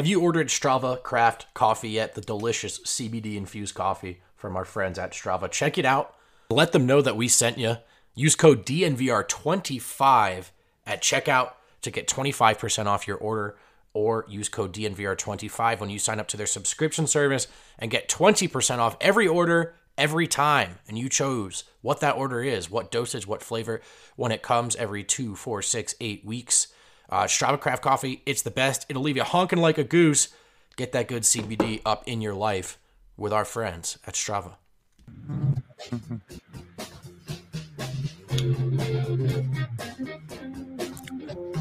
Have you ordered Strava Craft coffee yet? The delicious CBD infused coffee from our friends at Strava. Check it out. Let them know that we sent you. Use code DNVR25 at checkout to get 25% off your order or use code DNVR25 when you sign up to their subscription service and get 20% off every order every time. And you chose what that order is, what dosage, what flavor, when it comes every two, four, six, eight weeks. Uh, Strava Craft Coffee, it's the best. It'll leave you honking like a goose. Get that good CBD up in your life with our friends at Strava.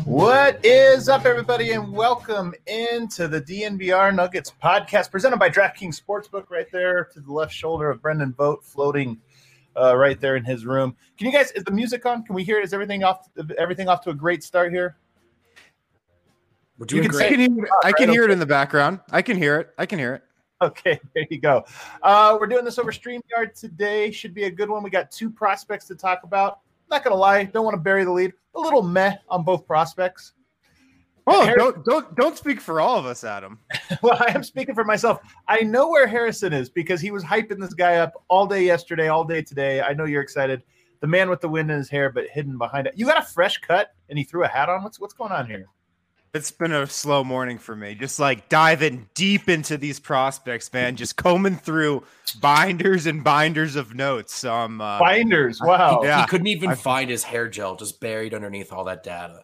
What is up, everybody, and welcome into the DNVR Nuggets podcast presented by DraftKings Sportsbook. Right there to the left shoulder of Brendan Vogt, floating uh, right there in his room. Can you guys? Is the music on? Can we hear? it? Is everything off? Everything off to a great start here. We're You can great. I can hear, I can hear it in the background. I can hear it. I can hear it. Okay, there you go. Uh, we're doing this over StreamYard today. Should be a good one. We got two prospects to talk about. Not gonna lie, don't want to bury the lead. A little meh on both prospects. Oh, Harry- don't don't don't speak for all of us, Adam. well, I am speaking for myself. I know where Harrison is because he was hyping this guy up all day yesterday, all day today. I know you're excited. The man with the wind in his hair, but hidden behind it. You got a fresh cut, and he threw a hat on. What's what's going on here? It's been a slow morning for me. Just like diving deep into these prospects, man. Just combing through binders and binders of notes. Um, uh, Binders. Wow. Yeah. He couldn't even I've- find his hair gel just buried underneath all that data.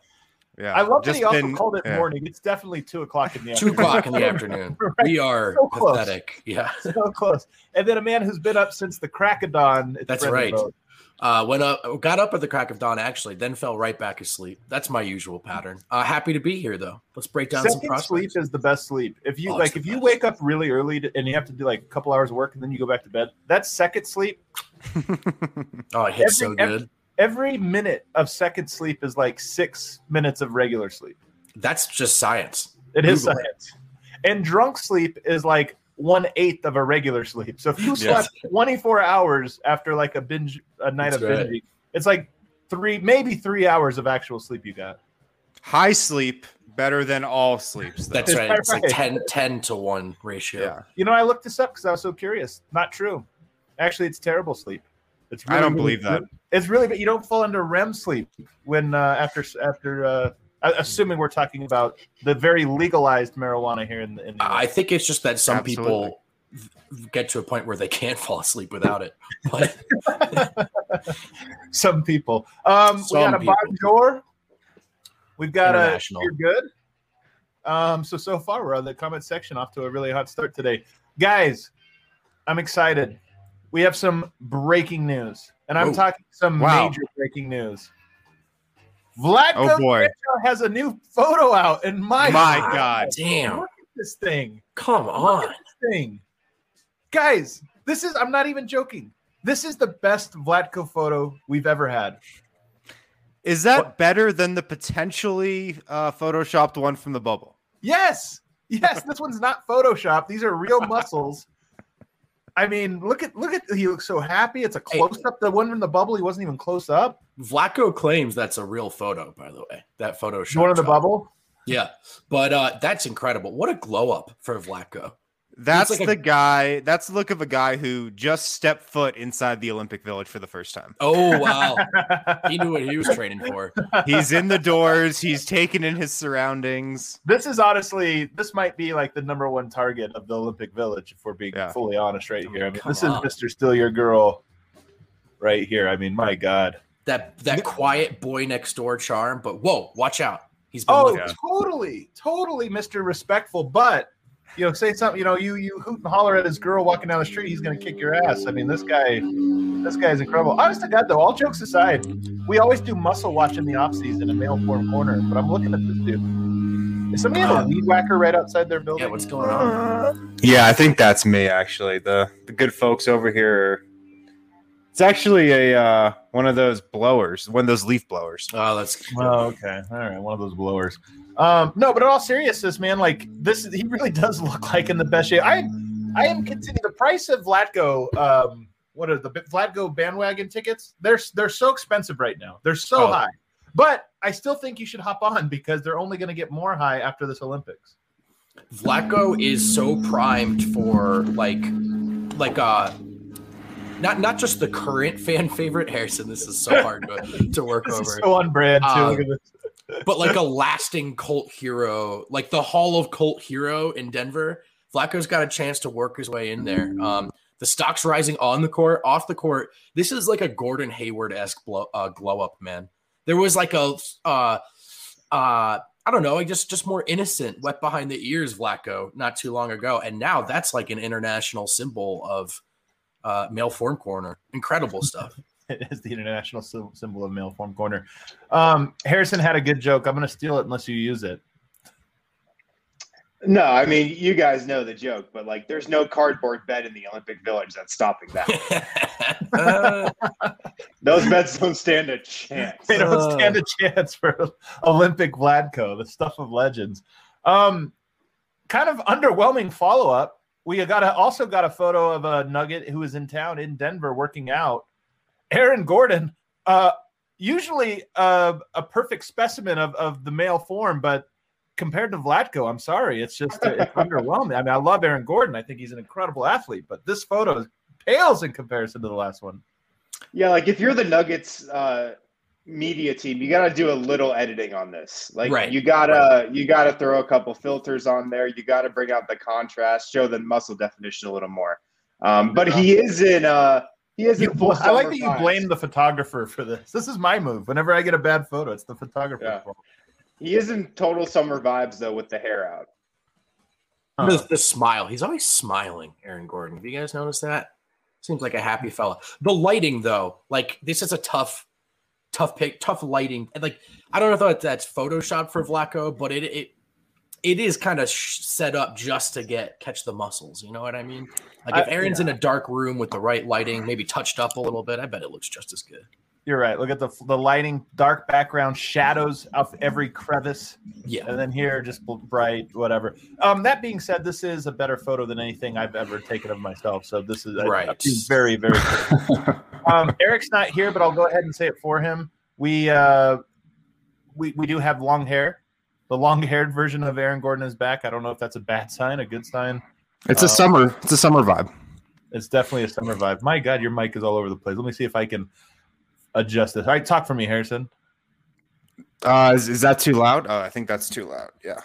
yeah. I love that just he also been- called it yeah. morning. It's definitely two o'clock in the Two afternoon. o'clock in the afternoon. Right. We are So pathetic. Yeah. so close. And then a man who's been up since the crack of dawn. it's That's Brendan right. Vogt. Uh, went up, got up at the crack of dawn, actually, then fell right back asleep. That's my usual pattern. Uh, happy to be here, though. Let's break down some prospects. sleep is the best sleep. If you Oh, like, the if you wake up really early to, and you have to do like a couple hours of work, and then you go back to bed, that's second sleep. Oh, it hits so Every- every- good. every minute of second sleep is like six minutes of regular sleep. That's just science. It is Google it. science. And drunk sleep is like one eighth of a regular sleep. So if you Yes. slept 24 hours after like a binge, a night That's of right. binging, it's like three, maybe three hours of actual sleep you got. High sleep better than all sleeps. Though. That's right. that It's like right? 10, 10 to 1 ratio. Yeah. You know, I looked this up because I was so curious. Not true. Actually, it's terrible sleep. It's I don't really, believe that. It's really, but you don't fall into REM sleep when uh, after after. Uh, assuming we're talking about the very legalized marijuana here in the. In the I think it's just that some Absolutely. people get to a point where they can't fall asleep without it. But some people. Um, we got a bonjour. We've got a you're good. Um, so so far we're on the comment section off to a really hot start today, guys. I'm excited. We have some breaking news, and I'm Whoa. talking some Wow. major breaking news. Vlatko Oh, boy. Has a new photo out, and my My God. damn, look at this thing. come Look on. at this thing, guys. This is. I'm not even joking. This is the best Vlatko photo we've ever had. Is that What- better than the potentially uh, photoshopped one from the bubble? Yes, yes. this one's not Photoshop. These are real muscles. I mean, look at look at. He looks so happy. It's a close up. The one in the bubble, he wasn't even close up. Vlatko claims that's a real photo, by the way. That photo The one in the bubble. Yeah, but uh, that's incredible. What a glow up for Vlatko. That's like a- the guy. That's the look of a guy who just stepped foot inside the Olympic Village for the first time. Oh wow, he knew what he was training for. He's in the doors. He's taken in his surroundings. This is honestly, this might be like the number one target of the Olympic Village, if we're being Yeah. fully honest, right here. I mean, Come this on. is Mr. Still Your Girl, right here. I mean, my God. That that quiet boy next door charm. But whoa, watch out. He's oh, been Oh, looking- totally, totally, Mr. Respectful. But you know, say something. You know, you you hoot and holler at his girl walking down the street. He's gonna kick your ass. I mean, this guy, this guy is incredible. Honest to God, though, all jokes aside, we always do muscle watch in the off season in male form corner. But I'm looking at this dude. Is somebody have a uh, weed whacker right outside their building? yeah, what's going on? Yeah, I think that's me actually. The the good folks over here. It's actually a uh, one of those blowers, one of those leaf blowers. Oh, that's Oh, okay. All right. One of those blowers. Um, no, but in all seriousness, man, like this, he really does look like in the best shape. I, I am continuing the price of Vlatko. Um, what are the Vlatko bandwagon tickets? They're they're so expensive right now. They're so Oh. high. But I still think you should hop on because they're only going to get more high after this Olympics. Vlatko is so primed for like like uh not not just the current fan favorite Harrison. This is so hard to, to work This over. is so on brand too. Um, Look at this. but like a lasting cult hero, like the Hall of Cult Hero in Denver. Vlatko's got a chance to work his way in there. Um, the stock's rising on the court, off the court. This is like a Gordon Hayward esque blow, uh, glow up, man. There was like a, uh, uh, I don't know, just just more innocent, wet behind the ears, Vlatko, not too long ago, and now that's like an international symbol of uh, male form corner. Incredible stuff. It is the international symbol of male form corner. Um, Harrison had a good joke. I'm going to steal it unless you use it. No, I mean you guys know the joke, but like, there's no cardboard bed in the Olympic Village that's stopping that. Uh, Those beds don't stand a chance. They don't Uh. stand a chance for Olympic Vlatko, the stuff of legends. Um, kind of underwhelming follow up. We got a, also got a photo of a Nugget who is in town in Denver working out. Aaron Gordon, uh, usually uh, a perfect specimen of, of the male form, but compared to Vlatko, I'm sorry, it's just it's underwhelming. I mean, I love Aaron Gordon. I think he's an incredible athlete, but this photo pales in comparison to the last one. Yeah, like if you're the Nuggets uh, media team, you got to do a little editing on this. Like Right. you gotta you gotta throw a couple filters on there. You got to bring out the contrast, show the muscle definition a little more. Um, but he is in uh he is You, in full. I like that you vibes. blame the photographer for this. This is my move. Whenever I get a bad photo, it's the photographer Yeah. He is in total summer vibes though with the hair out. Huh. the, the smile. He's always smiling, Aaron Gordon. Have you guys noticed that? Seems like a happy fella. The lighting, though, like this is a tough, tough pick, tough lighting. And like I don't know if that's Photoshop for Vlatko, but it it it is kind of sh- set up just to get catch the muscles. You know what I mean? Like if I- Aaron's in a dark room with the right lighting, maybe touched up a little bit, I bet it looks just as good. You're right. Look at the the lighting, dark background, shadows of every crevice, Yeah. and then here just bright, whatever. Um, that being said, this is a better photo than anything I've ever taken of myself. So this is I- I Right. very, very. Good. um, Eric's not here, but I'll go ahead and say it for him. We uh, we we do have long hair. The long-haired version of Aaron Gordon is back. I don't know if that's a bad sign, a good sign. It's a Uh, summer. It's a summer vibe. It's definitely a summer vibe. My God, your mic is all over the place. Let me see if I can adjust this. All right, talk for me, Harrison. Uh, is, is that too loud? Oh, I think that's too loud. Yeah.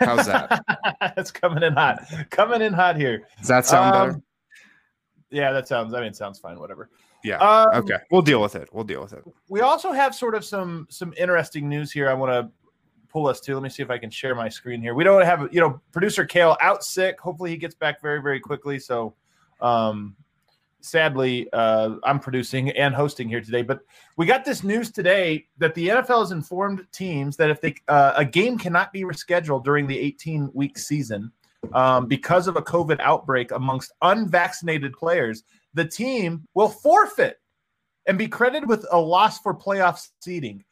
How's that? it's coming in hot. Coming in hot here. Does that sound better? Um, Yeah, that sounds. I mean, it sounds fine. Whatever. Yeah. Um, Okay. We'll deal with it. We'll deal with it. We also have sort of some some interesting news here. I want to pull us to. Let me see if I can share my screen here. We don't have, you know, producer Kale out sick. Hopefully, he gets back very very quickly. So, um, sadly, uh, I'm producing and hosting here today. But we got this news today that the NFL has informed teams that if they uh, a game cannot be rescheduled during the 18 week season um, because of a COVID outbreak amongst unvaccinated players, the team will forfeit and be credited with a loss for playoff seeding.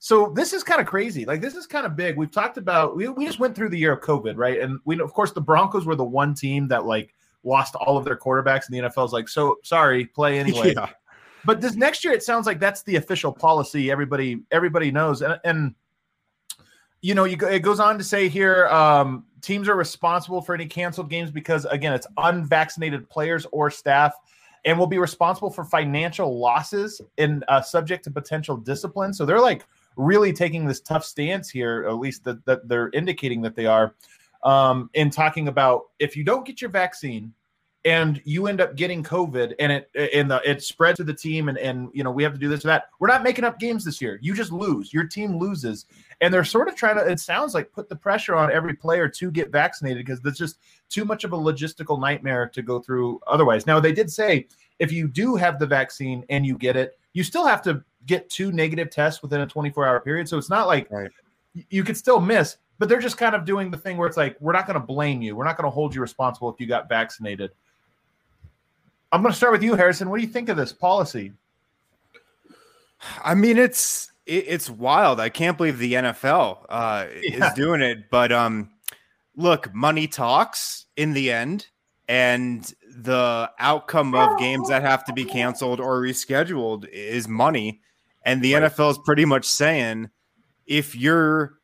So this is kind of crazy. Like this is kind of big. We've talked about we, we just went through the year of COVID, right? And we of course the Broncos were the one team that like lost all of their quarterbacks, and the NFL's like, so sorry, play anyway. Yeah. But this next year, it sounds like that's the official policy. Everybody, everybody knows, and and you know, you it goes on to say here, um, teams are responsible for any canceled games because again, it's unvaccinated players or staff, and will be responsible for financial losses and uh, subject to potential discipline. So they're like really taking this tough stance here, at least that, that they're indicating that they are, um, in talking about if you don't get your vaccine and you end up getting COVID and it and the, it spreads to the team and and you know we have to do this or that. We're not making up games this year. You just lose. Your team loses, and they're sort of trying to. It sounds like put the pressure on every player to get vaccinated because there's just too much of a logistical nightmare to go through otherwise. Now they did say if you do have the vaccine and you get it, you still have to get two negative tests within a 24 hour period. So it's not like Right. you could still miss, but they're just kind of doing the thing where it's like we're not going to blame you. We're not going to hold you responsible if you got vaccinated. I'm going to start with you, Harrison. What do you think of this policy? I mean, it's it, it's wild. I can't believe the NFL uh, Yeah. is doing it. But um, look, money talks in the end, and the outcome of games that have to be canceled or rescheduled is money. And the Right. NFL is pretty much saying, if you're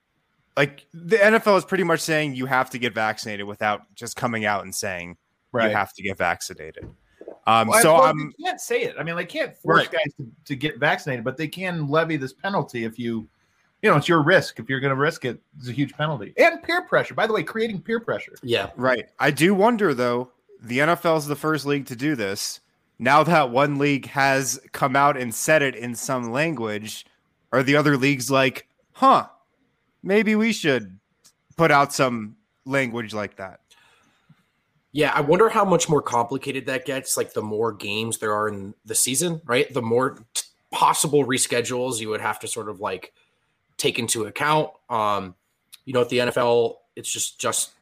like the NFL is pretty much saying you have to get vaccinated without just coming out and saying you have to get vaccinated. Um, Well, so well, I'm they can't say it. I mean, they can't force Right. guys to, to get vaccinated, but they can levy this penalty if you, you know, it's your risk. If you're going to risk it, it's a huge penalty and peer pressure. By the way, creating peer pressure. Yeah. right. I do wonder though. The NFL is the first league to do this. Now that one league has come out and said it in some language, are the other leagues like, huh? Maybe we should put out some language like that. Yeah, I wonder how much more complicated that gets. Like the more games there are in the season, right? The more t- possible reschedules you would have to sort of like take into account. Um, you know, at the NFL, it's just just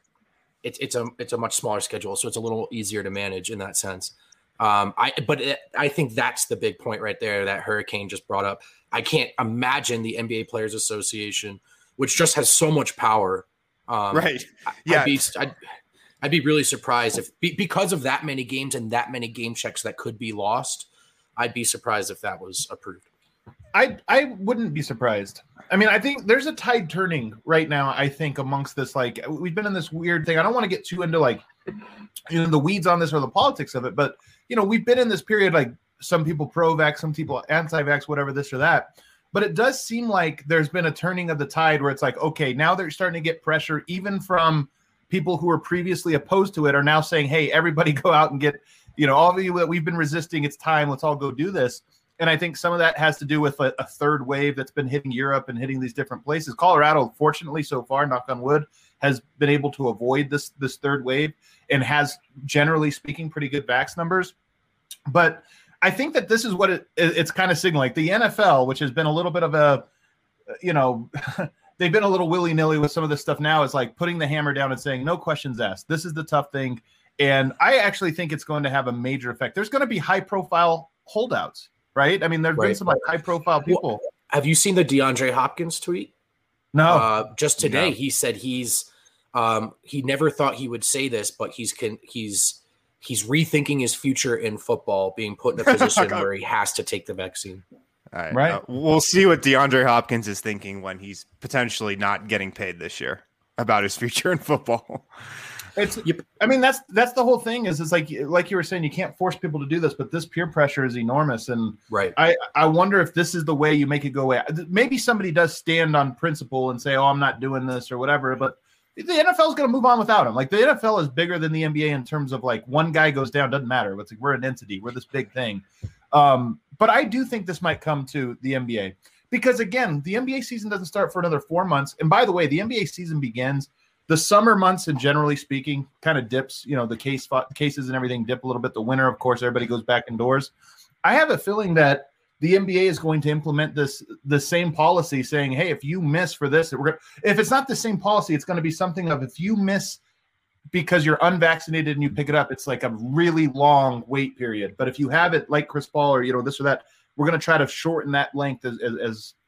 it's it's a it's a much smaller schedule, so it's a little easier to manage in that sense. Um, I but it, I think that's the big point right there that Hurricane just brought up. I can't imagine the NBA Players Association, which just has so much power, um, right. Yeah. I'd be, I'd, I'd be really surprised if be, because of that many games and that many game checks that could be lost. I'd be surprised if that was approved. I I wouldn't be surprised. I mean, I think there's a tide turning right now. I think amongst this, like we've been in this weird thing. I don't want to get too into like you know the weeds on this or the politics of it, but you know we've been in this period like some people pro-vax, some people anti-vax, whatever this or that. But it does seem like there's been a turning of the tide where it's like, okay, now they're starting to get pressure even from people who were previously opposed to it are now saying, hey, everybody go out and get, you know, all of you that we've been resisting, it's time, let's all go do this. And I think some of that has to do with a, a third wave that's been hitting Europe and hitting these different places. Colorado, fortunately, so far, knock on wood, has been able to avoid this this third wave and has, generally speaking, pretty good vax numbers. But I think that this is what it, it- it's kind of signaling. Like the NFL, which has been a little bit of a, you know, they've been a little willy nilly with some of this stuff now, is like putting the hammer down and saying, no questions asked. This is the tough thing. And I actually think it's going to have a major effect. There's going to be high profile holdouts, right? I mean, there's been some like high profile people. Have you seen the DeAndre Hopkins tweet? No, Uh, just today, No. he said he's um, he never thought he would say this, but he's can he's he's rethinking his future in football, being put in a position where he has to take the vaccine. All right. Right. Uh, we'll see what DeAndre Hopkins is thinking when he's potentially not getting paid this year about his future in football. It's. I mean, that's that's the whole thing. Is it's like like you were saying, you can't force people to do this, but this peer pressure is enormous, and Right. I I wonder if this is the way you make it go away. Maybe somebody does stand on principle and say, "Oh, I'm not doing this" or whatever. But the NFL is going to move on without him. Like the NFL is bigger than the NBA in terms of like one guy goes down doesn't matter. It's like we're an entity. We're this big thing. Um, but I do think this might come to the NBA because again, the NBA season doesn't start for another four months. And by the way, the NBA season begins the summer months and generally speaking kind of dips you know the case cases and everything dip a little bit the winter of course everybody goes back indoors i have a feeling that the nba is going to implement this the same policy saying hey if you miss for this if it's not the same policy it's going to be something of if you miss because you're unvaccinated and you pick it up it's like a really long wait period. But if you have it like chris paul or you know this or that we're going to try to shorten that length as, as,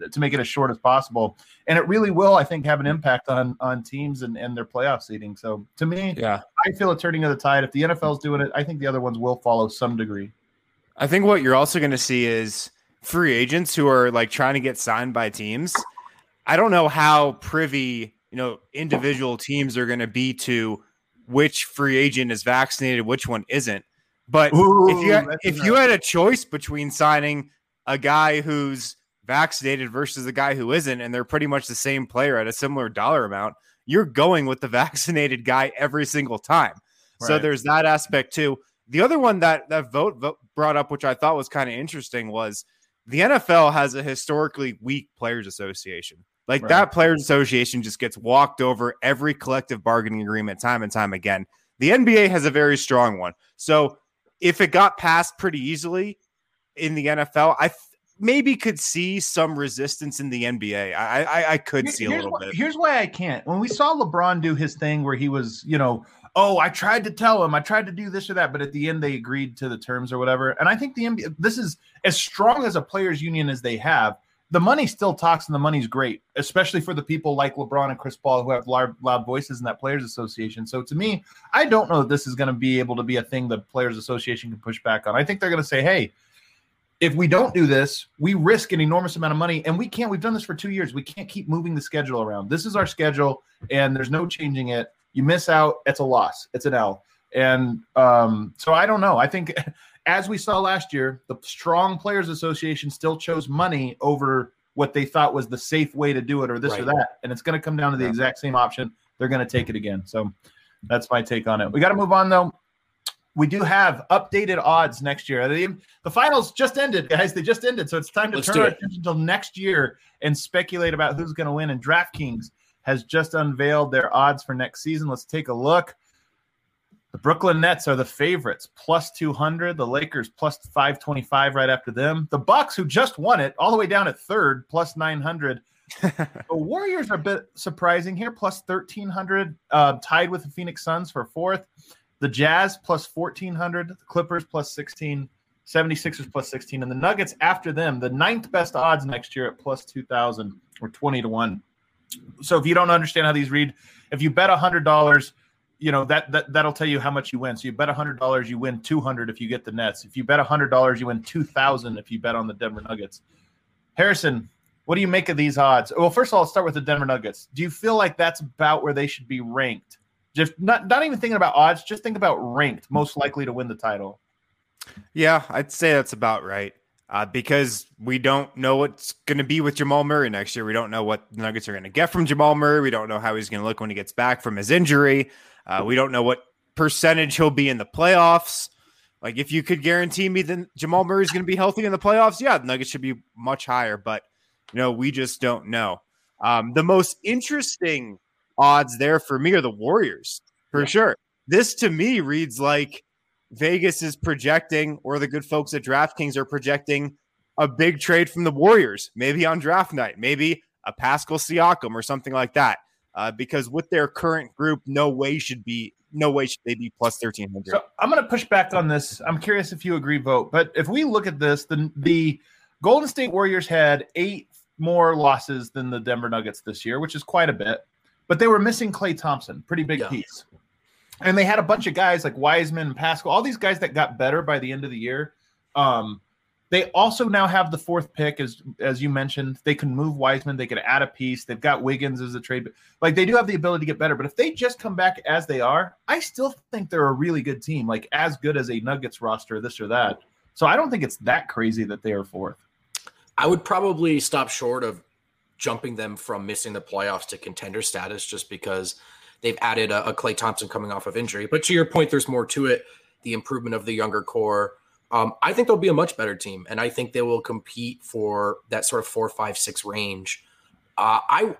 as to make it as short as possible. And it really will i think have an impact on on teams and, and their playoff seating so to me Yeah. i feel a turning of the tide. If the nfl's doing it i think the other ones will follow some degree. I think what you're also going to see is free agents who are like trying to get signed by teams. I don't know how privy, you know, individual teams are going to be to which free agent is vaccinated, which one isn't. But if you had, if you had a choice between signing a guy who's vaccinated versus a guy who isn't, and they're pretty much the same player at a similar dollar amount, you're going with the vaccinated guy every single time. So there's that aspect too. The other one that that Vogt, Vogt brought up, which I thought was kind of interesting, was the NFL has a historically weak players association. Like Right. that players association just gets walked over every collective bargaining agreement time and time again. The NBA has a very strong one. So if it got passed pretty easily in the NFL, I th- maybe could see some resistance in the NBA. I I, I could Here- see a little wh- bit. Here's why I can't. When we saw LeBron do his thing where he was, you know, oh, I tried to tell him, I tried to do this or that, but at the end they agreed to the terms or whatever. And I think the NBA, this is as strong as a players' union as they have. The money still talks, and the money's great, especially for the people like LeBron and Chris Paul who have loud, loud voices in that players' association. So to me, I don't know that this is going to be able to be a thing the players' association can push back on. I think they're going to say, hey, if we don't do this, we risk an enormous amount of money, and we can't. We've done this for two years. We can't keep moving the schedule around. This is our schedule, and there's no changing it. You miss out, it's a loss. It's an L. And um, so I don't know. I think, as we saw last year, the Strong Players Association still chose money over what they thought was the safe way to do it, or this Right. or that. And it's going to come down to the Yeah. exact same option. They're going to take it again. So that's my take on it. We got to move on though we do have updated odds next year. The, the finals just ended, guys. They just ended. So it's time to Let's turn our attention until next year and speculate about who's going to win. And DraftKings has just unveiled their odds for next season. Let's take a look. The Brooklyn Nets are the favorites, plus 200. The Lakers plus 525 right after them. The Bucks, who just won it, all the way down at third, plus 900. The Warriors are a bit surprising here, plus 1300, uh, tied with the Phoenix Suns for fourth. The Jazz plus 1400, the Clippers plus 16, 76ers plus 16, and the Nuggets after them, the ninth best odds next year at plus 2000 or 20 to 1. So if you don't understand how these read, if you bet $100, you know that, that that'll tell you how much you win. So you bet $100, you win 200 if you get the Nets. If you bet $100, you win 2000 if you bet on the Denver Nuggets. Harrison, what do you make of these odds? Well, first of all, let's start with the Denver Nuggets. Do you feel like that's about where they should be ranked? Just not not even thinking about odds, just think about ranked, most likely to win the title. Yeah, I'd say that's about right. Uh, because we don't know what's going to be with Jamal Murray next year. We don't know what the Nuggets are going to get from Jamal Murray. We don't know how he's going to look when he gets back from his injury. Uh, we don't know what percentage he'll be in the playoffs. Like, if you could guarantee me that Jamal Murray is going to be healthy in the playoffs, yeah, the Nuggets should be much higher. But, you know, we just don't know. Um, the most interesting odds there for me are the Warriors, for sure. This to me reads like Vegas is projecting, or the good folks at DraftKings are projecting a big trade from the Warriors, maybe on draft night, maybe a Pascal Siakam or something like that. Uh, because with their current group, no way should be no way should they be plus thirteen hundred. So I'm going to push back on this. I'm curious if you agree, Vogt. But if we look at this, the the Golden State Warriors had eight more losses than the Denver Nuggets this year, which is quite a bit. But they were missing Klay Thompson, pretty big Yeah. piece. And they had a bunch of guys like Wiseman and Pascal, all these guys that got better by the end of the year. Um, they also now have the fourth pick, as as you mentioned. They can move Wiseman. They could add a piece. They've got Wiggins as a trade. Like they do have the ability to get better. But if they just come back as they are, I still think they're a really good team. Like as good as a Nuggets roster, this or that. So I don't think it's that crazy that they are fourth. I would probably stop short of jumping them from missing the playoffs to contender status just because they've added a, a Klay Thompson coming off of injury. But to your point, there's more to it. The improvement of the younger core. Um, I think they'll be a much better team, and I think they will compete for that sort of four, five, six range. Uh, I.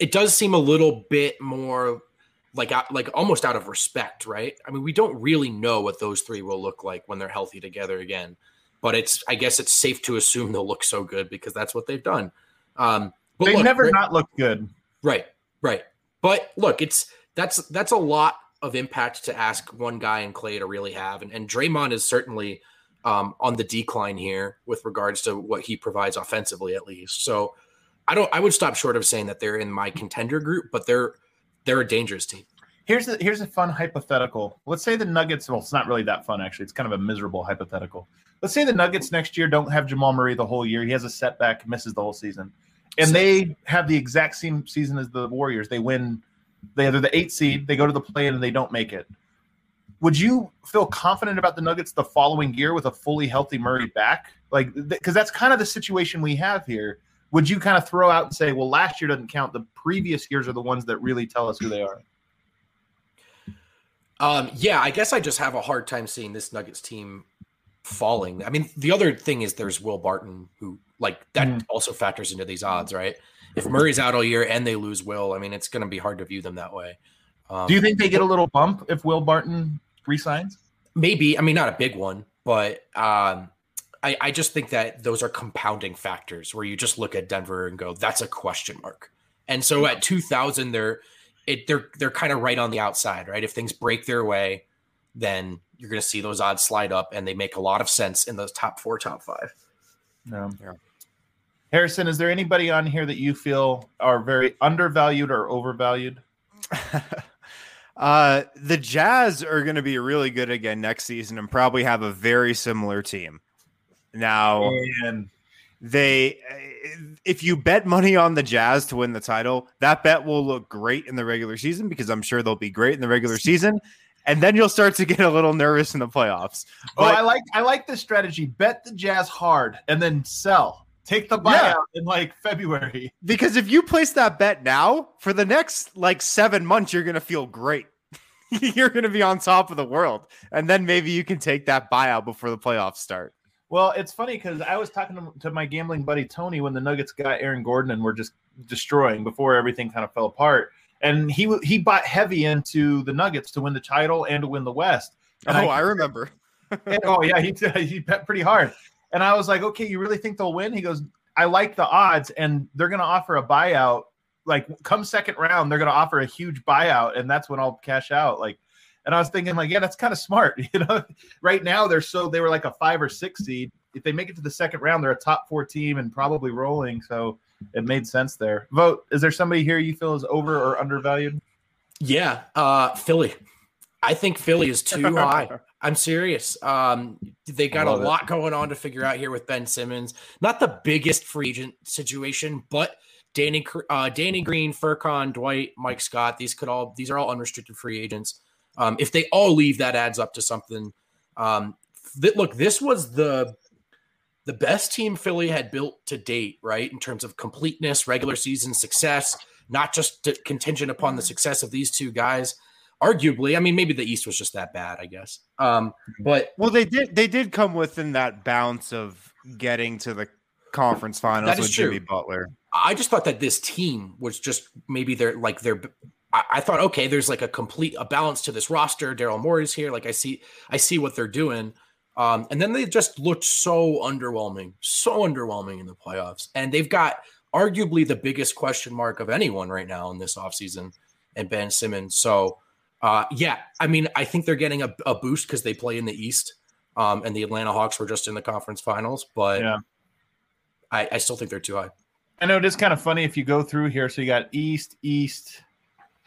It does seem a little bit more like like almost out of respect, right? I mean, we don't really know what those three will look like when they're healthy together again but it's I guess it's safe to assume they'll look so good because that's what they've done. Um, but They look, never right, not looked good. right, right. But look, it's that's that's a lot of impact to ask one guy in Klay to really have, and, and Draymond is certainly um, on the decline here with regards to what he provides offensively, at least. So I don't. I would stop short of saying that they're in my contender group, but they're they're a dangerous team. Here's a, here's a fun hypothetical. Let's say the Nuggets. Well, it's not really that fun actually. It's kind of a miserable hypothetical. Let's say the Nuggets next year don't have Jamal Murray the whole year. He has a setback, misses the whole season, and they have the exact same season as the Warriors. They win. They are the eight seed. They go to the play and they don't make it. Would you feel confident about the Nuggets the following year with a fully healthy Murray back? Like, because that's kind of the situation we have here. Would you kind of throw out and say, well, last year doesn't count. The previous years are the ones that really tell us who they are. Um, yeah, I guess I just have a hard time seeing this Nuggets team falling. I mean, the other thing is there's Will Barton, who like that Mhm. also factors into these odds, right? If Murray's out all year and they lose Will, I mean, it's going to be hard to view them that way. Um, Do you think they get a little bump if Will Barton resigns? maybe? I mean, not a big one, but um, I, I just think that those are compounding factors where you just look at Denver and go, "That's a question mark." And so at 2,000, they're it they're they're kind of right on the outside, right? If things break their way, then you're going to see those odds slide up, and they make a lot of sense in those top four, top five. No. Yeah. Harrison, is there anybody on here that you feel are very undervalued or overvalued? uh, the Jazz are going to be really good again next season and probably have a very similar team. Now, And they if you bet money on the Jazz to win the title, that bet will look great in the regular season because I'm sure they'll be great in the regular season. And then you'll start to get a little nervous in the playoffs. oh, But- I like I like this strategy. Bet the Jazz hard and then sell. Take the buyout Yeah. in like February. because if you place that bet now for the next like seven months, you're gonna feel great. you're gonna be on top of the world, and then maybe you can take that buyout before the playoffs start. Well, it's funny because I was talking to, to my gambling buddy Tony when the Nuggets got Aaron Gordon and were just destroying before everything kind of fell apart. And he he bought heavy into the Nuggets to win the title and to win the West. And oh, I, remember. And- oh yeah, he he bet pretty hard. And I was like, okay, you really think they'll win? He goes, I like the odds, and they're going to offer a buyout. Like come second round, they're going to offer a huge buyout, and that's when I'll cash out. Like, and I was thinking, like, yeah, that's kind of smart. You know, right now they're so they were like a five or six seed. If they make it to the second round, they're a top four team and probably rolling. So it made sense there. Vogt. Is there somebody here you feel is over or undervalued? Yeah, uh, Philly. I think Philly is too high. I'm serious. Um, they got a love it. lot going on to figure out here with Ben Simmons. Not the biggest free agent situation, but Danny, uh, Danny Green, Furkan, Dwight, Mike Scott. These could all these are all unrestricted free agents. Um, if they all leave, that adds up to something. Um, th- look, this was the the best team Philly had built to date, right? In terms of completeness, regular season success, not just to, contingent upon the success of these two guys. Arguably, I mean, maybe the East was just that bad, I guess. Um, but Well, they did. They did come within that bounce of getting to the conference finals That is with Jimmy true. Butler. I just thought that this team was just maybe they're like they're. I, I thought okay, there's like a complete a balance to this roster. Daryl Morey's here. Like I see, I see what they're doing. Um, and then they just looked so underwhelming, so underwhelming in the playoffs. And they've got arguably the biggest question mark of anyone right now in this offseason and Ben Simmons. So, uh, yeah, I mean, I think they're getting a, a boost because they play in the East. Um, and the Atlanta Hawks were just in the conference finals, but Yeah. I, I still think they're too high. I know it is kind of funny if you go through here. So you got East, East,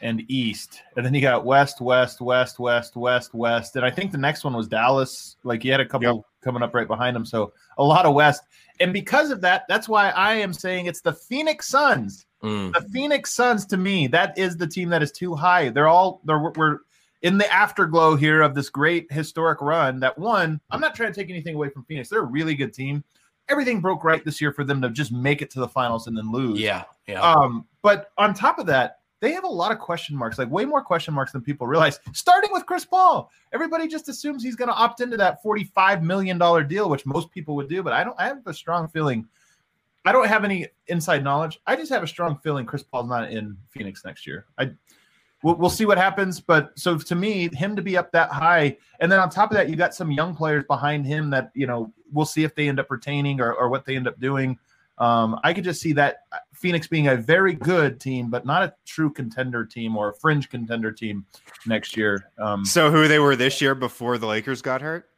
and East, and then you got West, West, West, West, West, West, and I think the next one was Dallas. Like you had a couple Yep. coming up right behind them, so a lot of West. And because of that, that's why I am saying it's the Phoenix Suns. Mm. The Phoenix Suns, to me, that is the team that is too high. They're all they're we're in the afterglow here of this great historic run. That one, I'm not trying to take anything away from Phoenix. They're a really good team. Everything broke right this year for them to just make it to the finals and then lose. Yeah, yeah. Um, but on top of that, they have a lot of question marks, like way more question marks than people realize. Starting with Chris Paul, everybody just assumes he's going to opt into that forty-five million dollar deal, which most people would do. But I don't. I have a strong feeling. I don't have any inside knowledge. I just have a strong feeling Chris Paul's not in Phoenix next year. I. We'll, we'll see what happens, but so to me, him to be up that high, and then on top of that, you got some young players behind him that you know we'll see if they end up retaining or, or what they end up doing. Um, I could just see that Phoenix being a very good team, but not a true contender team or a fringe contender team next year. Um, So who they were this year before the Lakers got hurt?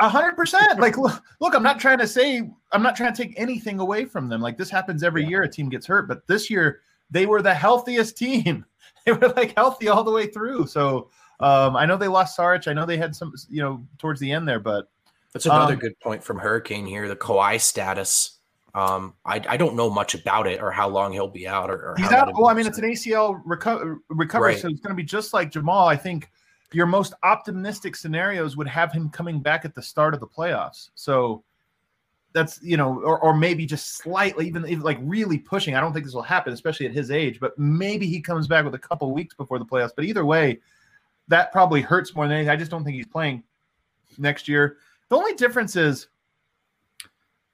A hundred percent. Like, look, look, I'm not trying to say I'm not trying to take anything away from them. Like this happens every year. A team gets hurt, but this year they were the healthiest team. They were like healthy all the way through. So um, I know they lost Saric. I know they had some, you know, towards the end there, but That's another Um, good point from Hurricane here. The Kawhi status. Um, I, I don't know much about it or how long he'll be out or, or He's how out. Well, I mean, it's an ACL reco- recovery, Right. so it's going to be just like Jamal. I think your most optimistic scenarios would have him coming back at the start of the playoffs. So that's you know, or, or maybe just slightly, even, even like really pushing. I don't think this will happen, especially at his age. But maybe he comes back with a couple weeks before the playoffs. But either way, that probably hurts more than anything. I just don't think he's playing next year. The only difference is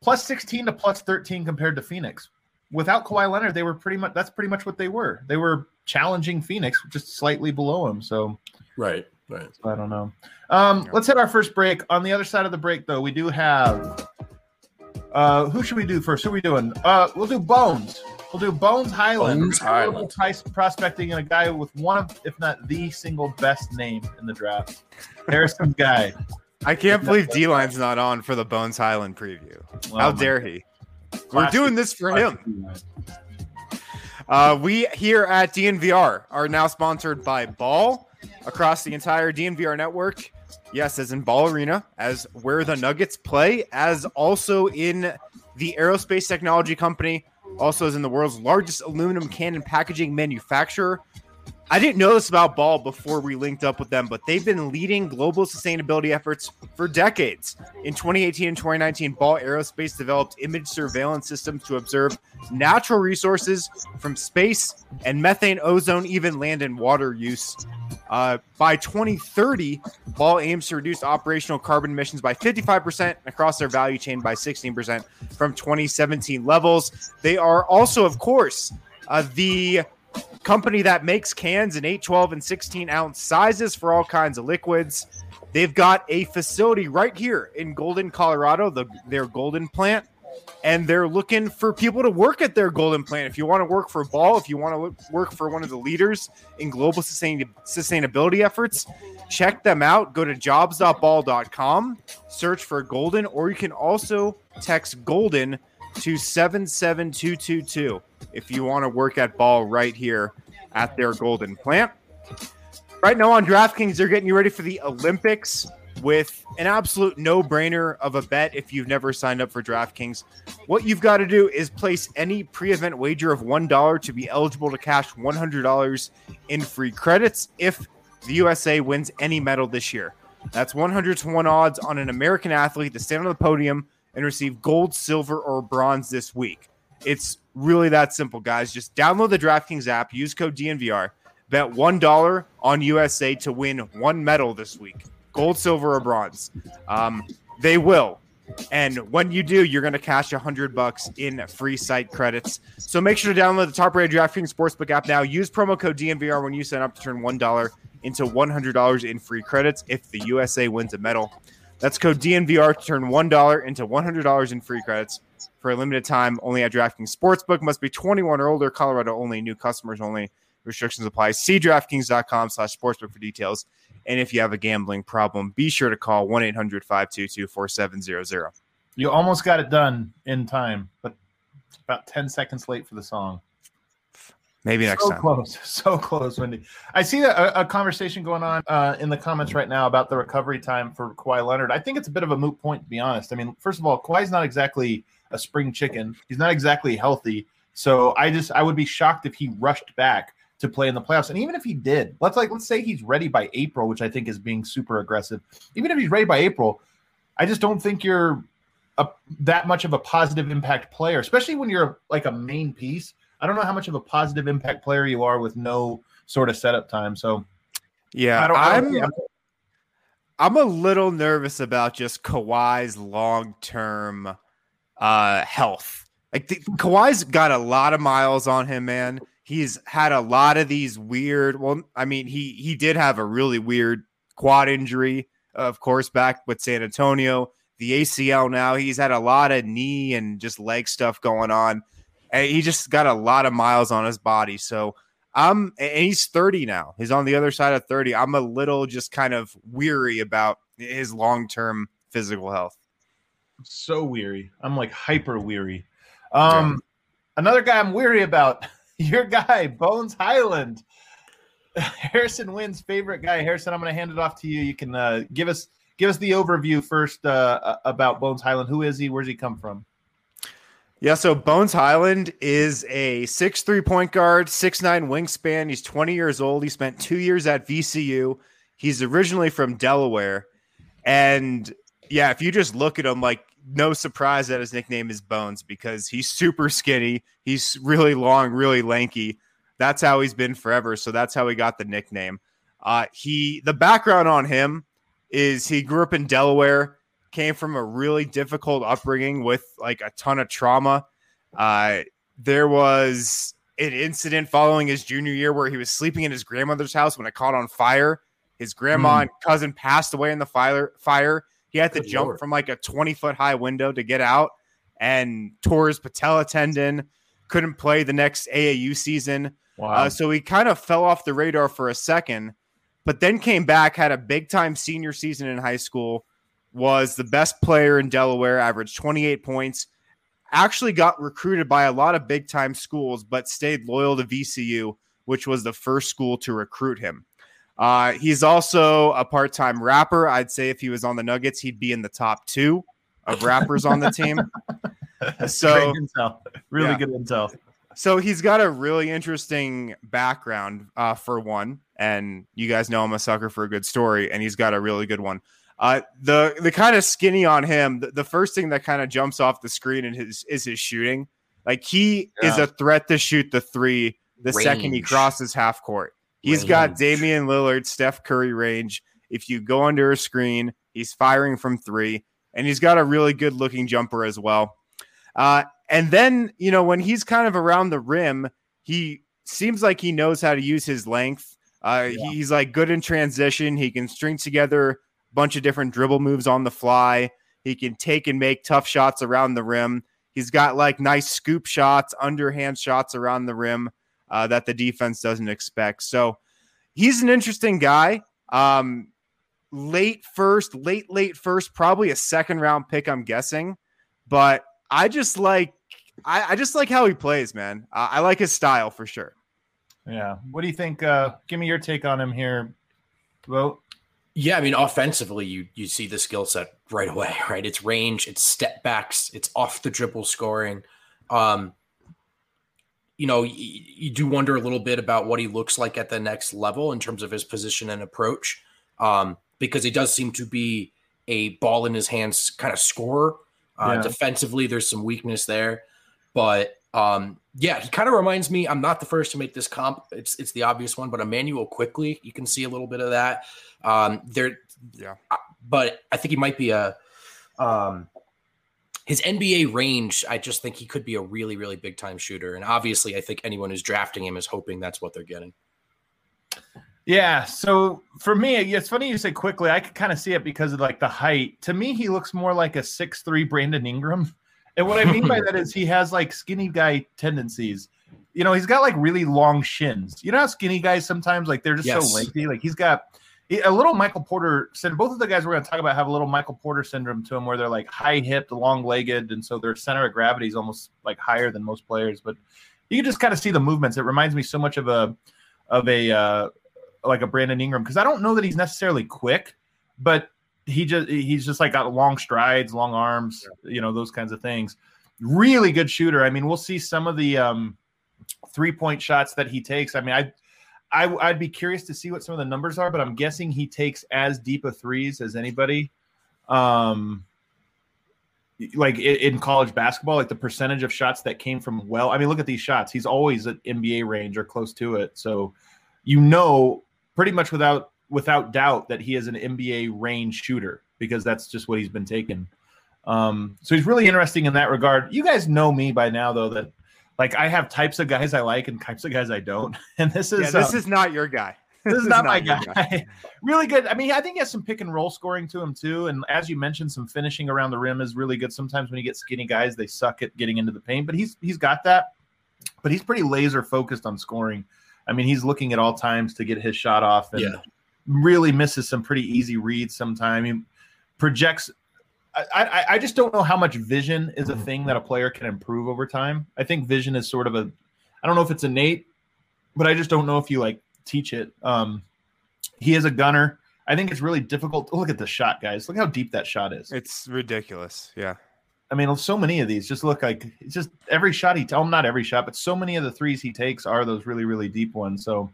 plus 16 to plus 13 compared to Phoenix. Without Kawhi Leonard, they were pretty much that's pretty much what they were. They were challenging Phoenix, just slightly below him. So Right, right. I don't know. Um, let's hit our first break. On the other side of the break, though, we do have uh who should we do first? Who are we doing? Uh we'll do Bones. We'll do Bones Hyland. Bones We're gonna Hyland. do Price prospecting and a guy with one of, if not the single best name in the draft. Harrison Guy. I can't believe D line's not on for the Bones Hyland preview. How Oh my dare he? We're doing this for him. Uh, we here at DNVR are now sponsored by Ball across the entire DNVR network. Yes, as in Ball Arena, as where the Nuggets play, as also in the aerospace technology company, also as in the world's largest aluminum can and packaging manufacturer. I didn't know this about Ball before we linked up with them, but they've been leading global sustainability efforts for decades. In 2018 and 2019, Ball Aerospace developed image surveillance systems to observe natural resources from space and methane, ozone, even land and water use. Uh, by 2030, Ball aims to reduce operational carbon emissions by 55% across their value chain by 16% from 2017 levels. They are also, of course, uh, the company that makes cans in 8, 12, and 16 ounce sizes for all kinds of liquids. They've got a facility right here in Golden, Colorado, the, their Golden plant, and they're looking for people to work at their Golden plant. If you want to work for Ball, if you want to work for one of the leaders in global sustain- sustainability efforts, check them out. Go to jobs.ball.com, search for Golden, or you can also text Golden to 77222 if you want to work at ball right here at their golden plant. Right now on DraftKings, they're getting you ready for the Olympics with an absolute no brainer of a bet if you've never signed up for DraftKings. What you've got to do is place any pre event wager of $1 to be eligible to cash $100 in free credits if the USA wins any medal this year. That's 100 to 1 odds on an American athlete to stand on the podium and receive gold, silver, or bronze this week. It's really that simple, guys. Just download the DraftKings app, use code DNVR, bet $1 on USA to win one medal this week gold, silver, or bronze. Um, they will. And when you do, you're going to cash a hundred bucks in free site credits. So make sure to download the top rated DraftKings Sportsbook app now. Use promo code DNVR when you sign up to turn one dollar into one hundred dollars in free credits if the USA wins a medal. That's code DNVR to turn $1 into $100 in free credits for a limited time only at DraftKings Sportsbook. Must be 21 or older, Colorado only, new customers only. Restrictions apply. See DraftKings.com slash sportsbook for details. And if you have a gambling problem, be sure to call 1 800 522 4700. You almost got it done in time, but about 10 seconds late for the song. Maybe next so time. So close, so close, Wendy. I see a, a conversation going on uh, in the comments right now about the recovery time for Kawhi Leonard. I think it's a bit of a moot point, to be honest. I mean, first of all, Kawhi's not exactly a spring chicken. He's not exactly healthy. So I just I would be shocked if he rushed back to play in the playoffs. And even if he did, let's like let's say he's ready by April, which I think is being super aggressive. Even if he's ready by April, I just don't think you're a, that much of a positive impact player, especially when you're like a main piece. I don't know how much of a positive impact player you are with no sort of setup time. So Yeah, I don't, I I'm don't, yeah, I'm a little nervous about just Kawhi's long term uh, health. Like the, Kawhi's got a lot of miles on him, man. He's had a lot of these weird. Well, I mean, he he did have a really weird quad injury, of course, back with San Antonio. The ACL now. He's had a lot of knee and just leg stuff going on. And he just got a lot of miles on his body. So I'm and he's 30 now. He's on the other side of 30. I'm a little just kind of weary about his long-term physical health. So weary. I'm like hyper weary. Um, another guy I'm weary about. Your guy, Bones Hyland. Harrison wins favorite guy. Harrison, I'm going to hand it off to you. You can uh, give us give us the overview first uh, about Bones Hyland. Who is he? Where's he come from? Yeah, so Bones Hyland is a six-three point guard, six-nine wingspan. He's 20 years old. He spent two years at VCU. He's originally from Delaware. And yeah, if you just look at him, like, no surprise that his nickname is Bones because he's super skinny. He's really long, really lanky. That's how he's been forever. So that's how he got the nickname. Uh, he the background on him is he grew up in Delaware, came from a really difficult upbringing with like a ton of trauma. Uh, there was an incident following his junior year where he was sleeping in his grandmother's house when it caught on fire. His grandma Mm. and cousin passed away in the fire. Fire. He had to Good jump Lord. from like a twenty foot high window to get out, and tore his patella tendon. Couldn't play the next AAU season. Wow. Uh, so he kind of fell off the radar for a second, but then came back, had a big time senior season in high school, was the best player in Delaware, averaged 28 points, actually got recruited by a lot of big time schools, but stayed loyal to VCU, which was the first school to recruit him. Uh, he's also a part-time rapper. I'd say if he was on the Nuggets, he'd be in the top two of rappers on the team. So intel. really yeah. good intel. So he's got a really interesting background uh, for one, and you guys know I'm a sucker for a good story, and he's got a really good one. Uh, the the kind of skinny on him, the, the first thing that kind of jumps off the screen in his is his shooting. Like he is a threat to shoot the three the second he crosses crosses half court. He's got Damian Lillard, Steph Curry range. If you go under a screen, he's firing from three, and he's got a really good looking jumper as well. Uh, and then, you know, when he's kind of around the rim, he seems like he knows how to use his length. Uh, Yeah. He's like good in transition. He can string together a bunch of different dribble moves on the fly. He can take and make tough shots around the rim. He's got like nice scoop shots, underhand shots around the rim uh, that the defense doesn't expect. So he's an interesting guy. Um, late first, late, late first, probably a second round pick, I'm guessing. But I just like I, I just like how he plays, man. I, I like his style for sure. Yeah. What do you think? Uh, give me your take on him here. Vogt. Yeah, I mean, offensively, you you see the skill set right away, right? It's range, it's step backs, it's off the dribble scoring. Um, you know, you do wonder a little bit about what he looks like at the next level in terms of his position and approach, um, because he does seem to be a ball in his hands kind of scorer. Uh, Yeah. Defensively, there's some weakness there, but um, yeah, he kind of reminds me. I'm not the first to make this comp. It's it's the obvious one, but Immanuel Quickley, you can see a little bit of that. Um, there, Yeah. but I think he might be a um his NBA range. I just think he could be a really, really big time shooter, and obviously, I think anyone who's drafting him is hoping that's what they're getting. Yeah. So for me, it's funny you say Quickley. I could kind of see it because of like the height. To me, he looks more like a six three Brandon Ingram. And what I mean by that is he has like skinny guy tendencies. You know, he's got like really long shins. You know how skinny guys sometimes like they're just Yes. so lengthy. Like he's got a little Michael Porter syndrome. Both of the guys we're going to talk about have a little Michael Porter syndrome to them, where they're like high hipped, long legged, and so their center of gravity is almost like higher than most players. But you can just kind of see the movements. It reminds me so much of a of a uh, like a Brandon Ingram because I don't know that he's necessarily quick, but he just he's just like got long strides, long arms, you know, those kinds of things. Really good shooter. I mean, we'll see some of the um, three point shots that he takes. I mean, I. I, I'd be curious to see what some of the numbers are, but I'm guessing he takes as deep a threes as anybody. Um, like in college basketball, like the percentage of shots that came from well, I mean, look at these shots. He's always at NBA range or close to it. So you know pretty much without without doubt that he is an NBA range shooter because that's just what he's been taking. Um, so he's really interesting in that regard. You guys know me by now though that like I have types of guys I like and types of guys I don't. And this is Yeah, this um, is not your guy. this is not my your guy. really good. I mean, I think he has some pick and roll scoring to him too. And as you mentioned, some finishing around the rim is really good. Sometimes when you get skinny guys, they suck at getting into the paint, but he's he's got that. But he's pretty laser focused on scoring. I mean, he's looking at all times to get his shot off and Yeah. really misses some pretty easy reads sometime. He projects I, I, just don't know how much vision is a thing that a player can improve over time. I think vision is sort of a I don't know if it's innate, but I just don't know if you like teach it. Um, he is a gunner. I think it's really difficult. Look at the shot, guys. Look how deep that shot is. It's ridiculous. Yeah. I mean, so many of these just look like it's just every shot he. Oh, not every shot, but so many of the threes he takes are those really, really deep ones. So,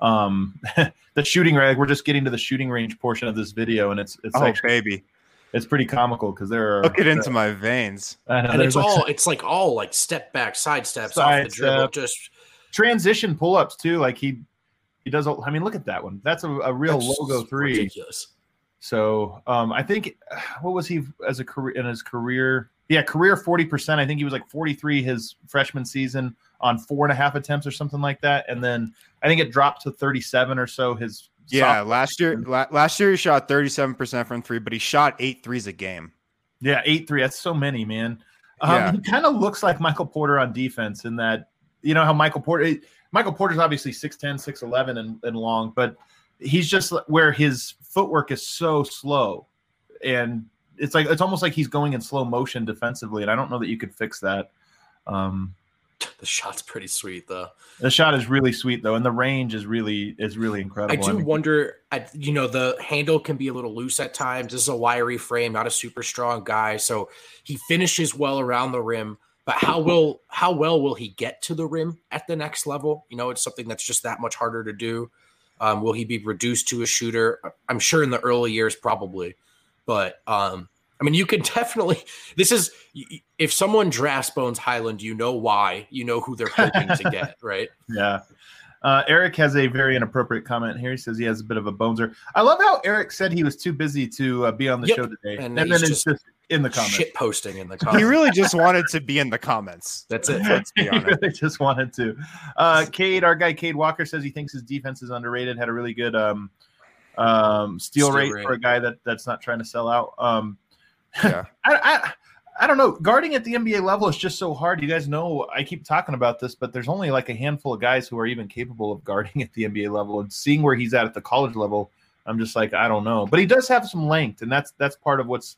um, the shooting range. We're just getting to the shooting range portion of this video, and it's it's Oh, actually baby. It's pretty comical because there are Look it into my veins. I know, And it's like all it's like all like step back, side steps off the dribble. step. Just transition pull ups too. Like he he does. a- I mean, look at that one. That's a, a real that's logo three. Ridiculous. So um, I think what was he as a career in his career? Yeah, career forty percent. I think he was like forty three his freshman season on four and a half attempts or something like that, and then I think it dropped to thirty seven or so his. Yeah, last year la- last year he shot 37% from 3, but he shot 8 threes a game. Yeah, eight three. That's so many, man. Um, Yeah. He kind of looks like Michael Porter on defense in that you know how Michael Porter. Michael Porter's obviously 6'10", 6'11", and, and long, but he's just where his footwork is so slow, and it's like it's almost like he's going in slow motion defensively, and I don't know that you could fix that. Um, The shot's pretty sweet though. The shot is really sweet though, and the range is really is really incredible. I do mean, wonder, I, you know, the handle can be a little loose at times. This is a wiry frame, not a super strong guy, so he finishes well around the rim. But how will how well will he get to the rim at the next level? You know, it's something that's just that much harder to do. Um, will he be reduced to a shooter? I'm sure in the early years, probably. But um, I mean, you can definitely. This is if someone drafts Bones Hyland, you know why. You know who they're hoping to get, right? Yeah. Uh, Eric has a very inappropriate comment here. He says he has a bit of a boneser. I love how Eric said he was too busy to uh, be on the Yep. show today, And and, then just it's just in the comments. Shit posting in the comments. He really just wanted to be in the comments. That's it. Let's be he really just wanted to. Uh, Cade, our guy Cade Walker says he thinks his defense is underrated. Had a really good um, um, steal, Steal rate, rate. for a guy that that's not trying to sell out. Um, Yeah. I, I I don't know. Guarding at the NBA level is just so hard. You guys know I keep talking about this, but there's only like a handful of guys who are even capable of guarding at the NBA level. And seeing where he's at at the college level, I'm just like I don't know. But he does have some length, and that's that's part of what's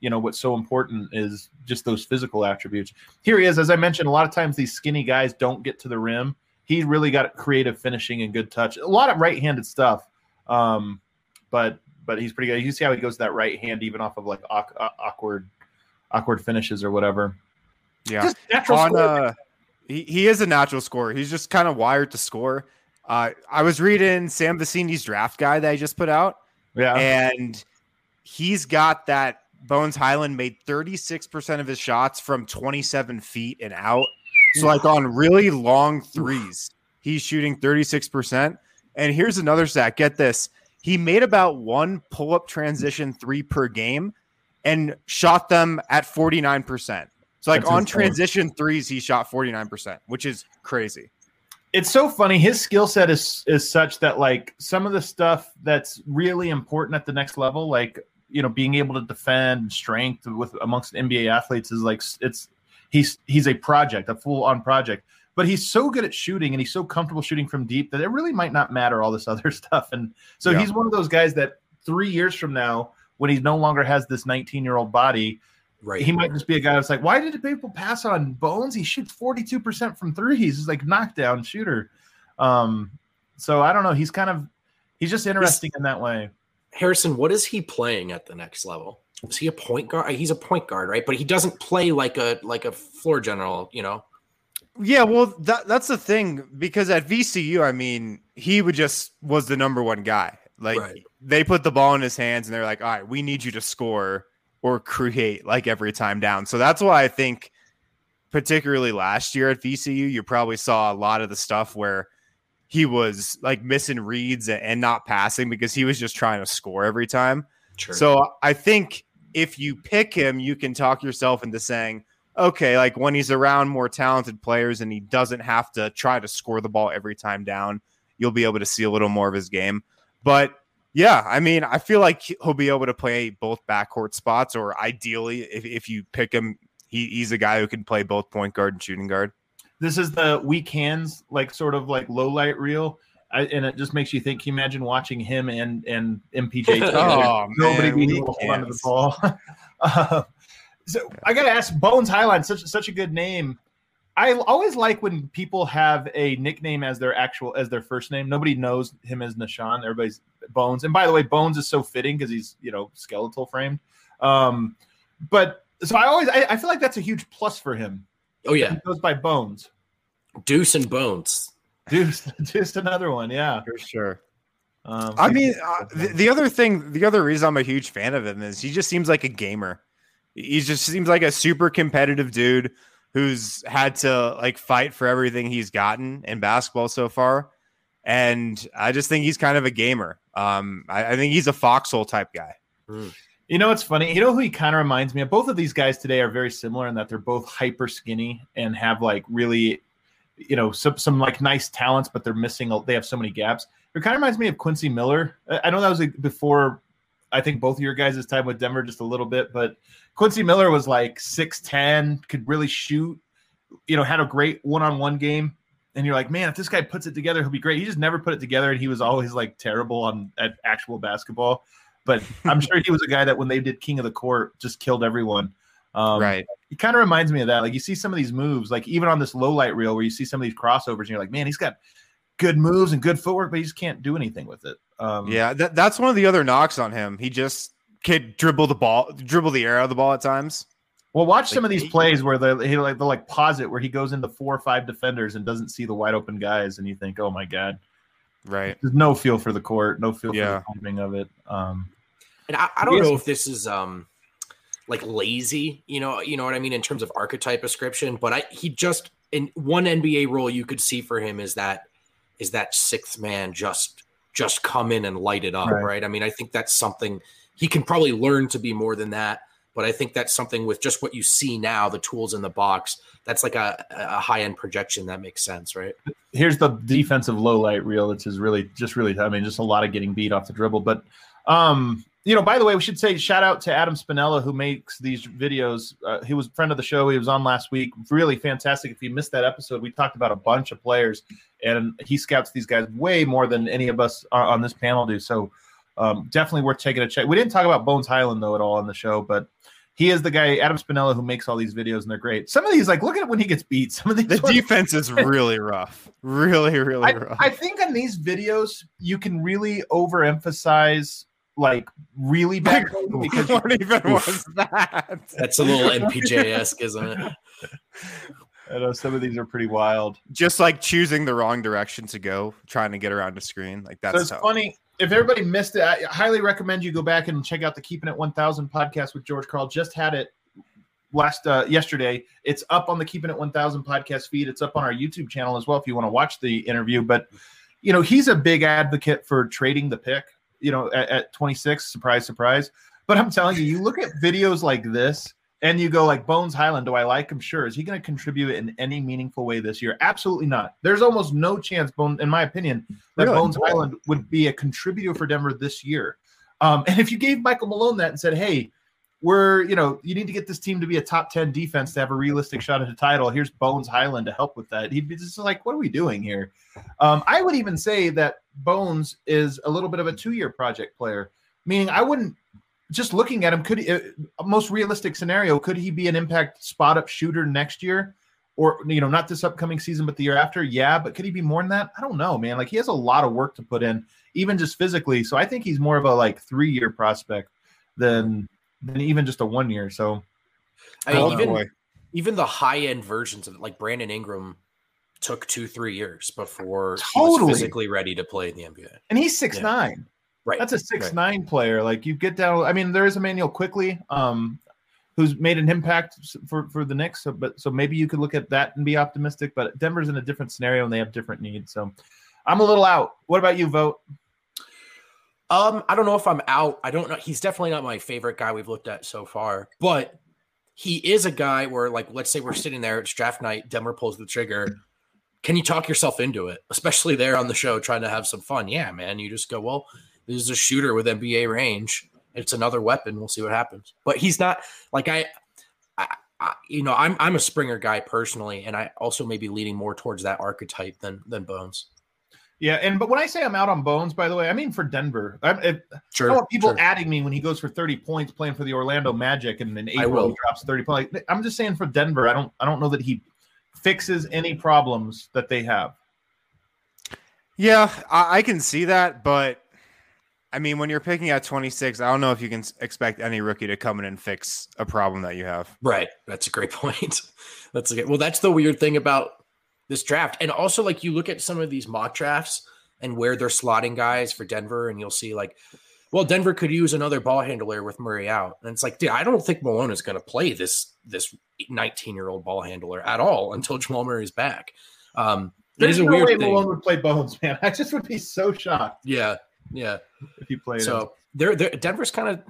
you know what's so important is just those physical attributes. Here he is, as I mentioned. A lot of times these skinny guys don't get to the rim. He really got creative finishing and good touch. A lot of right-handed stuff, um, but but he's pretty good. You see how he goes to that right hand even off of like uh, awkward awkward finishes or whatever. Yeah. Just natural on scorer. uh he, he is a natural scorer. He's just kind of wired to score. Uh I was reading Sam Vecenie's draft guide that I just put out, yeah. and he's got that Bones Hyland made 36% of his shots from 27 feet and out. So like on really long threes, he's shooting 36%. And here's another stat. Get this. He made about one pull-up transition three per game and shot them at 49%. So like That's on insane. transition threes, he shot 49%, which is crazy. it's so funny. His skill set is is such that like some of the stuff that's really important at the next level, like you know, being able to defend strength with amongst NBA athletes is like it's he's he's a project, a full on project. But he's so good at shooting and he's so comfortable shooting from deep that it really might not matter all this other stuff. And so Yeah. he's one of those guys that three years from now, when he no longer has this 19 year old body, Right. he might just be a guy that's like, why did people pass on Bones? He shoots 42% from threes. He's like knockdown shooter. Um, so I don't know. He's kind of he's just interesting in that way. Harrison, what is he playing at the next level? Is he a point guard? He's a point guard, right? But he doesn't play like a like a floor general, you know. Yeah, well, that that's the thing because at VCU, I mean, he would just was the number one guy. Like Right. they put the ball in his hands and they're like, "All right, we need you to score or create like every time down." So that's why I think particularly last year at VCU, you probably saw a lot of the stuff where he was like missing reads and- not passing because he was just trying to score every time. Sure. So I think if you pick him, you can talk yourself into saying, okay, like when he's around more talented players and he doesn't have to try to score the ball every time down, you'll be able to see a little more of his game. But yeah, I mean, I feel like he'll be able to play both backcourt spots, or ideally, if, if you pick him, he, he's a guy who can play both point guard and shooting guard. This is the weak hands, like sort of like low light reel. I, and it just makes you think. Can you imagine watching him and and MPJ? Oh, Nobody man, being able to hold onto the ball. Uh, so I got to ask, Bones Hyland, such such a good name. I always like when people have a nickname as their actual as their first name. Nobody knows him as Nah'Shon. Everybody's Bones. And by the way, Bones is so fitting because he's you know skeletal framed. Um, but so I always I, I feel like that's a huge plus for him. oh yeah, He goes by Bones. Deuce and Bones. Deuce, just another one, yeah. For sure. Um, I mean, uh, the, the other thing, the other reason I'm a huge fan of him is he just seems like a gamer. He just seems like a super competitive dude who's had to like fight for everything he's gotten in basketball so far. And I just think he's kind of a gamer. Um, I, I think he's a foxhole type guy. You know what's funny? You know who he kind of reminds me of? Both of these guys today are very similar in that they're both hyper skinny and have like really, you know, some some like nice talents, but they're missing. They have so many gaps. It kind of reminds me of Quincy Miller. I know that was like before. I think both of your guys' time with Denver just a little bit, but Quincy Miller was like six ten, could really shoot. You know, had a great one on one game. And you're like, man, if this guy puts it together, he'll be great. He just never put it together, and he was always like terrible on at actual basketball but I'm sure he was a guy that when they did King of the Court just killed everyone. Um, right. It kind of reminds me of that. Like you see some of these moves, like even on this low light reel, where you see some of these crossovers, and you're like, man, he's got good moves and good footwork, but he just can't do anything with it. Um, Yeah, that, that's one of the other knocks on him. He just can't dribble the ball, dribble the air out of the ball at times. Well, watch some of these plays where they he like they'll like pause it where he goes into four or five defenders and doesn't see the wide open guys, and you think, oh my god, Right. there's no feel for the court, no feel Yeah. for the timing of it. Um, And I, I don't know if this is um like lazy, you know, you know what I mean in terms of archetype description, but I he just in one NBA role you could see for him is that is that sixth man just just come in and light it up, Right. right? I mean, I think that's something he can probably learn to be more than that, but I think that's something with just what you see now, the tools in the box, that's like a, a high end projection that makes sense, right? here's the defensive low light reel, which is really just really, I mean, just a lot of getting beat off the dribble. But, um, you know, by the way, we should say shout out to Adam Spinella who makes these videos. Uh, he was a friend of the show. He was on last week. Really fantastic. If you missed that episode, we talked about a bunch of players, and he scouts these guys way more than any of us on this panel do. So, um, definitely worth taking a check. We didn't talk about Bones Hyland though at all on the show, but he is the guy, Adam Spinella, who makes all these videos, and they're great. Some of these, like, look at it when he gets beat. Some of these, The defense is really rough. Really, really I, rough. I think on these videos you can really overemphasize like really bad because what even was that? That's a little MPJ esque, isn't it? I know some of these are pretty wild. Just like choosing the wrong direction to go, trying to get around a screen. Like that's so it's tough. funny. If everybody missed it, I highly recommend you go back and check out the Keeping It 1000 podcast with George Karl. Just had it last uh, yesterday. It's up on the Keeping It 1000 podcast feed. It's up on our YouTube channel as well if you want to watch the interview. But you know, he's a big advocate for trading the pick. You know, at, at 26, surprise, surprise. But I'm telling you, you look at videos like this and you go like Bones Hyland. Do I like him? Sure. Is he going to contribute in any meaningful way this year? Absolutely not. There's almost no chance, Bone, in my opinion, that Really? Bones Hyland would be a contributor for Denver this year. Um, and if you gave Michael Malone that and said, "Hey, we're you know you need to get this team to be a top ten defense to have a realistic shot at a title," here's Bones Hyland to help with that. He'd be just like, "What are we doing here?" Um, I would even say that Bones is a little bit of a two year project player, meaning I wouldn't just looking at him. Could uh, most realistic scenario could he be an impact spot up shooter next year? Or you know, not this upcoming season, but the year after, yeah. But could he be more than that? I don't know, man. Like he has a lot of work to put in, even just physically. So I think he's more of a like three year prospect than than even just a one year. So I mean, Oh, even boy. even the high end versions of it, like Brandon Ingram, took two three years before he Totally. was physically ready to play in the NBA. and he's six Yeah. nine. Right. That's a six nine player. Like you get down. I mean, there is Immanuel Quickley, um, who's made an impact for for the Knicks. So, but so maybe you could look at that and be optimistic. But Denver's in a different scenario and they have different needs. So I'm a little out. What about you, Vogt? Um, I don't know if I'm out. I don't know. He's definitely not my favorite guy we've looked at so far, but he is a guy where, like, let's say we're sitting there, it's draft night, Denver pulls the trigger. Can you talk yourself into it? Especially there on the show, trying to have some fun. Yeah, man. You just go, well, this is a shooter with NBA range. It's another weapon. We'll see what happens. But he's not like I, I, I you know, I'm I'm a Springer guy personally, and I also may be leaning more towards that archetype than than Bones. Yeah, and but when I say I'm out on Bones, by the way, I mean for Denver. I, I, I Sure. don't want people sure. adding me when he goes for 30 points playing for the Orlando Magic, and then I April will. he drops 30 points. Like, I'm just saying for Denver, I don't I don't know that he fixes any problems that they have. Yeah, I, I can see that, but I mean, when you're picking at 26, I don't know if you can expect any rookie to come in and fix a problem that you have. Right. That's a great point. That's a good. Well, that's the weird thing about this draft. And also, like, you look at some of these mock drafts and where they're slotting guys for Denver, and you'll see, like, well, Denver could use another ball handler with Murray out. And it's like, dude, I don't think Malone is going to play this this 19 year old ball handler at all until Jamal Murray's back. Um, There's is a no way weird thing. Malone would play Bones, man. I just would be so shocked Yeah. Yeah. if he played. So they're Denver's kind of.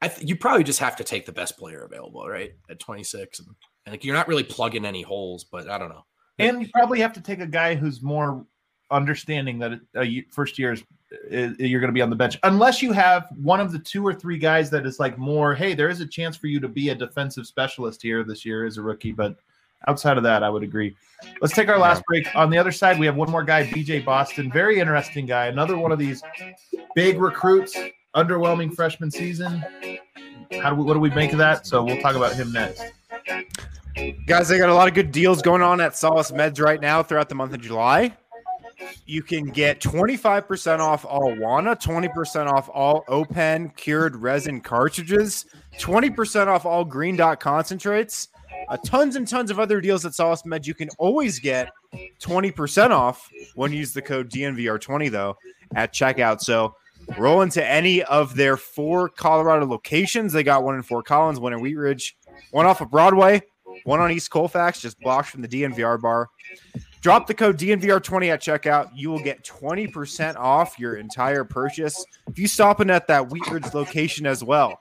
I th- you probably just have to take the best player available, right? At 26, and, and like, you're not really plugging any holes, but I don't know. And you probably have to take a guy who's more understanding that a first year is, you're going to be on the bench, unless you have one of the two or three guys that is like more. Hey, there is a chance for you to be a defensive specialist here this year as a rookie, but outside of that, I would agree. Let's take our last break. On the other side, we have one more guy, BJ Boston, very interesting guy, another one of these big recruits, underwhelming freshman season. how do we, what do we make of that? So we'll talk about him next. Guys, they got a lot of good deals going on at Solace Meds right now throughout the month of July. You can get 25% off all Wana, 20% off all Open cured resin cartridges, 20% off all green dot concentrates, uh, tons and tons of other deals at Solace Meds. You can always get 20% off when you use the code DNVR20, though, at checkout. So roll into any of their four Colorado locations. They got one in Fort Collins, one in Wheat Ridge, one off of Broadway, one on East Colfax, just blocks from the DNVR bar. Drop the code DNVR20 at checkout. You will get 20% off your entire purchase. If you stop in at that Wheat Ridge location as well,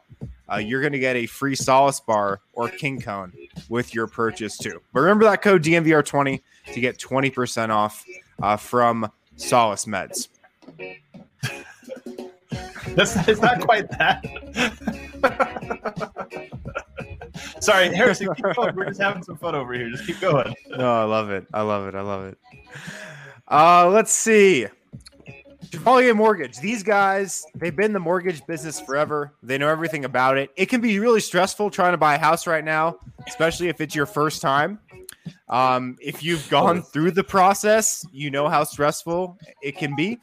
uh, you're going to get a free Solace bar or King Cone with your purchase too. But remember that code DNVR20 to get 20% off uh, from Solace Meds. That's it's not quite that. Sorry, Harrison, keep going. We're just having some fun over here. Just keep going. No, I love it. I love it. I love it. Uh, let's see. Chevalier Mortgage. These guys, they've been in the mortgage business forever. They know everything about it. It can be really stressful trying to buy a house right now, especially if it's your first time. Um, if you've gone through the process, you know how stressful it can be.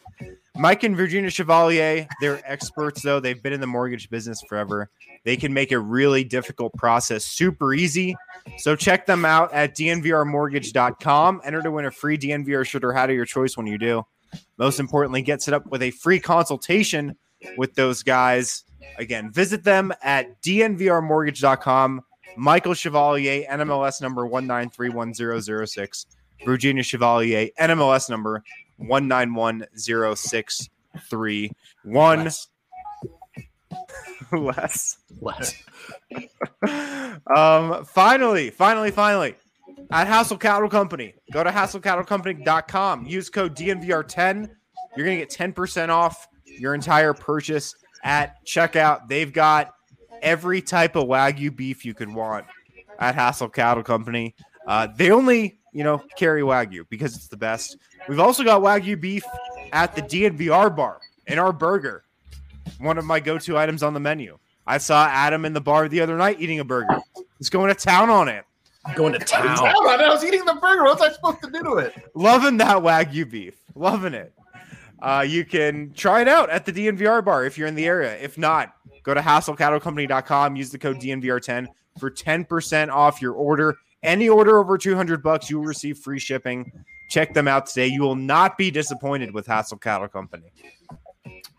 Mike and Virginia Chevalier, they're experts though. They've been in the mortgage business forever. They can make a really difficult process super easy. So check them out at dnvrmortgage.com. Enter to win a free DNVR shirt or hat of your choice when you do. Most importantly, get set up with a free consultation with those guys. Again, visit them at dnvrmortgage.com. Michael Chevalier, NMLS number 1931006. Virginia Chevalier, NMLS number 1910631. Less. Less. Um, finally, finally, finally, at Hassel Cattle Company, go to hasslecattlecompany.com. Use code DNVR10. You're going to get 10% off your entire purchase at checkout. They've got every type of Wagyu beef you could want at Hassel Cattle Company. Uh, they only, you know, carry Wagyu because it's the best. We've also got Wagyu beef at the DNVR bar in our burger, one of my go to items on the menu. I saw Adam in the bar the other night eating a burger. He's going to town on it. Going to town. Hold on, I was eating the burger. What's I supposed to do to it? Loving that Wagyu beef. Loving it. Uh, you can try it out at the DNVR bar if you're in the area. If not, go to hasslecattlecompany.com. Use the code DNVR10 for 10% off your order. Any order over 200 bucks, you will receive free shipping. Check them out today. You will not be disappointed with Hassel Cattle Company.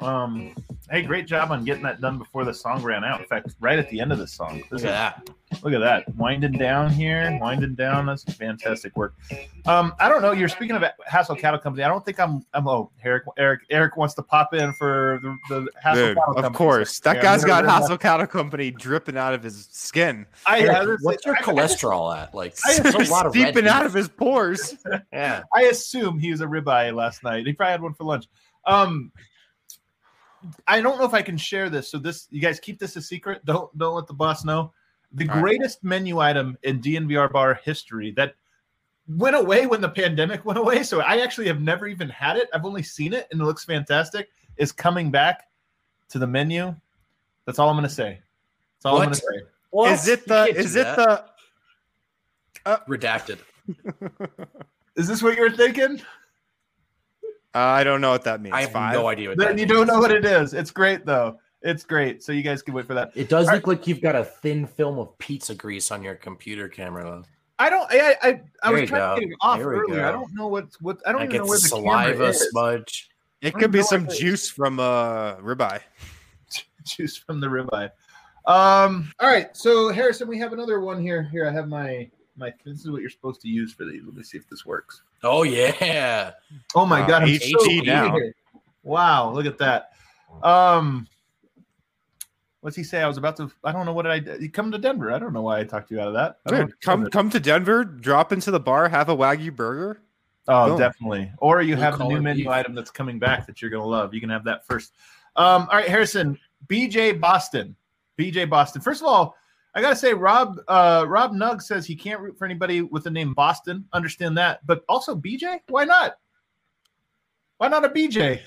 Um, hey, great job on getting that done before the song ran out. In fact, right at the end of the song. This Look at that. is- look at that. Winding down here, winding down. That's fantastic work. Um, I don't know. You're speaking of Hassel Cattle Company. I don't think I'm. I'm. Oh, Eric. Eric. Eric wants to pop in for the, the Hassel Dude, Cattle of Company. Of course. That Yeah, guy's we're- got we're- Hassel Cattle Company dripping out of his skin. I, I, What's your I- cholesterol at? Like, I- there's a lot of red Steeping out of his pores. Yeah. I assume he was a ribeye last night. He probably had one for lunch. Um, I don't know if I can share this. So this, you guys keep this a secret. Don't don't let the boss know. The All right. greatest menu item in DNVR bar history that went away when the pandemic went away. So I actually have never even had it. I've only seen it, and it looks fantastic. Is coming back to the menu. That's all I'm going to say. That's all I'm going to say. Well, is it the is it that. the uh, redacted? Is this what you were thinking? Uh, I don't know what that means. I have Five? no idea what Then that you means. don't know what it is. It's great though. It's great. So you guys can wait for that. It does All look like you've got a thin film of pizza grease on your computer camera. Though. I don't. I I, I, I was you trying go. to get it off There we earlier. I don't know what's what. I don't Like even know where it's the camera saliva is. smudge. It could be some what it is. juice from uh ribeye. Juice from the ribeye. Um. All right. So Harrison, we have another one here. Here, I have my my. This is what you're supposed to use for these. Let me see if this works. Oh yeah. Oh my Uh, god! I'm HT so now. excited. Wow! Look at that. Um. What's he say? I was about to. I don't know what I. You come to Denver. I don't know why I talked you out of that. I don't know Dude, come come to Denver, drop into the bar, have a wagyu burger. Oh, Boom. definitely. Or you Blue have the new menu beef. item that's coming back that you're going to love. You can have that first. Um, all right, Harrison, BJ Boston. BJ Boston. First of all, I got to say, Rob uh, Rob Nugg says he can't root for anybody with the name Boston. Understand that. But also, BJ? Why not? Why not a BJ?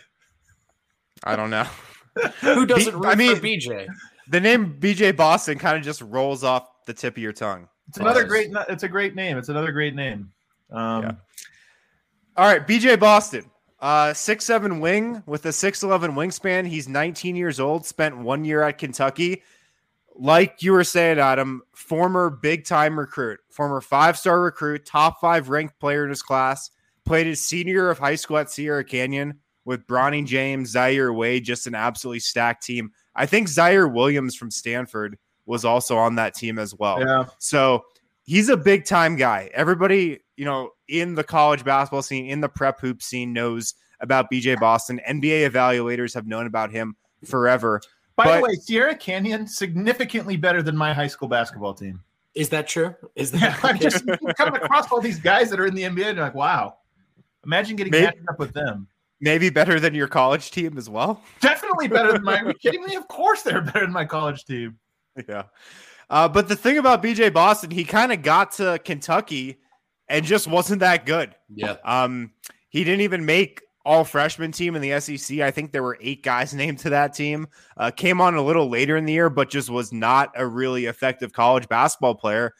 I don't know. Who doesn't B- root I mean- for BJ? the name BJ Boston kind of just rolls off the tip of your tongue. It's another Yes. great. It's a great name. It's another great name. Um, Yeah. All right, BJ Boston, uh, six seven wing with a six eleven wingspan. He's 19 years old. Spent one year at Kentucky. Like you were saying, Adam, former big time recruit, former five star recruit, top five ranked player in his class. Played his senior of high school at Sierra Canyon with Bronny James, Zaire Wade, just an absolutely stacked team. I think Ziaire Williams from Stanford was also on that team as well. yeah. So he's a big time guy. Everybody, you know, in the college basketball scene, in the prep hoop scene, knows about BJ Boston. NBA evaluators have known about him forever. By But- the way, Sierra Canyon significantly better than my high school basketball team. Is that true? Is that Yeah, I'm just coming across all these guys that are in the NBA, and like, wow. Imagine getting Maybe- matched up with them. Maybe better than your college team as well. Definitely better than my. Are you kidding me? Of course, they're better than my college team. Yeah. Uh, but the thing about BJ Boston, he kind of got to Kentucky and just wasn't that good. yeah. Um, he didn't even make all freshman team in the SEC. I think there were eight guys named to that team. Uh, came on a little later in the year, but just was not a really effective college basketball player.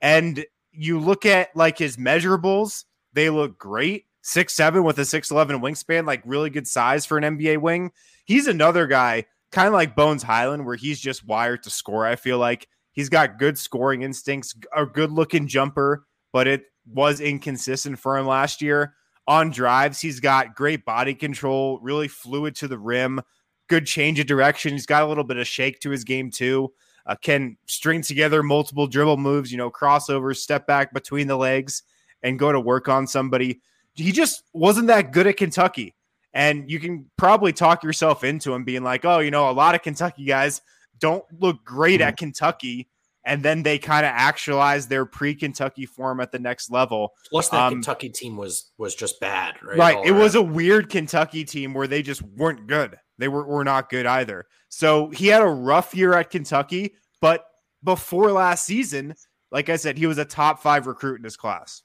And you look at like his measurables, they look great. Six seven with a six eleven wingspan, like really good size for an NBA wing. He's another guy, kind of like Bones Hyland, where he's just wired to score. I feel like he's got good scoring instincts, a good looking jumper, but it was inconsistent for him last year. On drives, he's got great body control, really fluid to the rim, good change of direction. He's got a little bit of shake to his game too. Uh, can string together multiple dribble moves, you know, crossovers, step back between the legs, and go to work on somebody. He just wasn't that good at Kentucky. And you can probably talk yourself into him being like, oh, you know, a lot of Kentucky guys don't look great at Kentucky. And then they kind of actualize their pre Kentucky form at the next level. Plus that Um, Kentucky team was was just bad, right? Right. All It was a weird Kentucky team where they just weren't good. They were, were not good either. So he had a rough year at Kentucky, but before last season, like I said, he was a top five recruit in his class.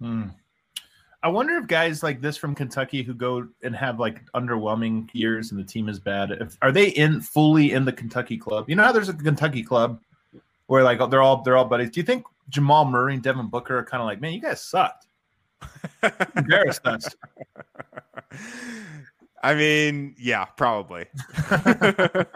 Hmm. I wonder if guys like this from Kentucky who go and have like underwhelming years and the team is bad, if are they in fully in the Kentucky club? You know how there's a Kentucky club where like they're all they're all buddies. Do you think Jamal Murray and Devin Booker are kind of like, man, you guys sucked. Embarrassed us. I mean, yeah, probably.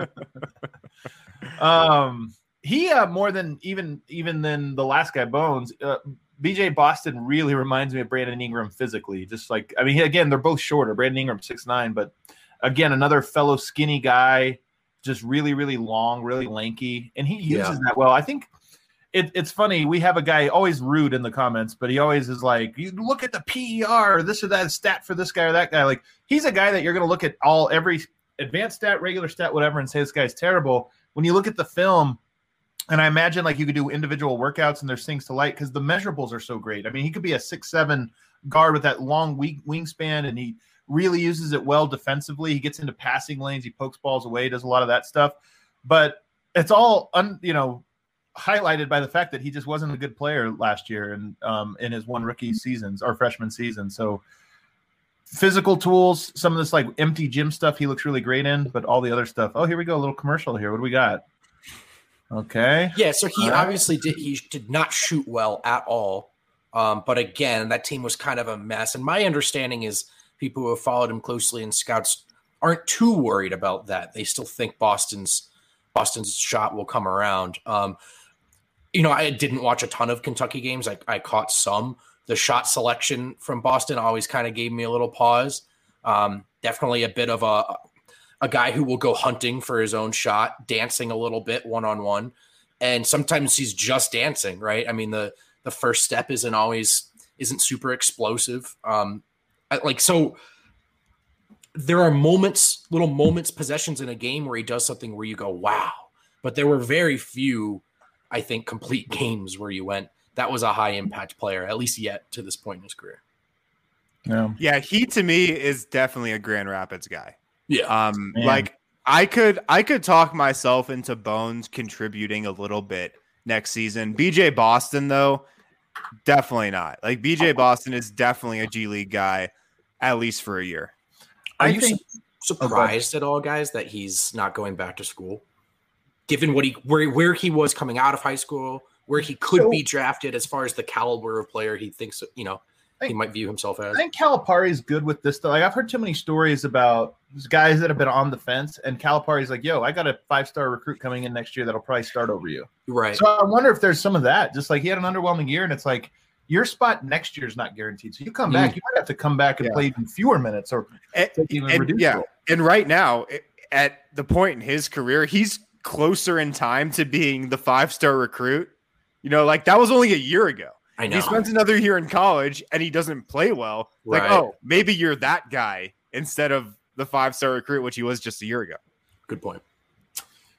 Um, he uh, more than even even than the last guy, Bones. Uh, BJ Boston really reminds me of Brandon Ingram physically. Just like I mean, again, they're both shorter. Brandon Ingram six nine, but again, another fellow skinny guy, just really really long, really lanky, and he uses Yeah. that well. I think. It, it's funny. We have a guy always rude in the comments, but he always is like, "You look at the PER or this or that stat for this guy or that guy." Like he's a guy that you're going to look at all every advanced stat, regular stat, whatever, and say this guy's terrible. When you look at the film, and I imagine like you could do individual workouts and there's things to like because the measurables are so great. I mean, he could be a six seven guard with that long weak wingspan, and he really uses it well defensively. He gets into passing lanes, he pokes balls away, does a lot of that stuff. But it's all un, you know highlighted by the fact that he just wasn't a good player last year and um, in his one rookie seasons or freshman season. So physical tools, some of this like empty gym stuff, he looks really great in. But all the other stuff, oh, here we go, a little commercial here. What do we got? Okay. Yeah, so he right. obviously did he did not shoot well at all. Um, but again, that team was kind of a mess. And my understanding is people who have followed him closely and scouts aren't too worried about that. They still think Boston's Boston's shot will come around. Um, you know, I didn't watch a ton of Kentucky games. I, I caught some. The shot selection from Boston always kind of gave me a little pause. Um, definitely a bit of a a guy who will go hunting for his own shot, dancing a little bit one on one, and sometimes he's just dancing. Right? I mean the the first step isn't always isn't super explosive. Um, like so. There are moments, little moments, possessions in a game where he does something where you go, "Wow!" But there were very few, I think, complete games where you went, "That was a high impact player," at least yet to this point in his career. Yeah. Yeah, he to me is definitely a Grand Rapids guy. Yeah, Um, Man. like I could I could talk myself into Bones contributing a little bit next season. BJ Boston though, definitely not. Like BJ oh. Boston is definitely a G League guy, at least for a year. Are I you think su- surprised at all, guys, that he's not going back to school? given what he where where he was coming out of high school, where he could So- be drafted as far as the caliber of player he thinks you know he might view himself as. I think Calipari is good with this stuff. Like I've heard too many stories about these guys that have been on the fence, and Calipari's like, "Yo, I got a five star recruit coming in next year that'll probably start over you." Right. So I wonder if there's some of that. Just like he had an underwhelming year, and it's like your spot next year is not guaranteed. So you come mm. back, you might have to come back and Yeah. play even fewer minutes or And, even a and- yeah, role. and right now, at the point in his career, he's closer in time to being the five star recruit. You know, like that was only a year ago. I know. He spends another year in college and he doesn't play well. Like, oh, maybe you're that guy instead of the five star recruit, which he was just a year ago. Good point.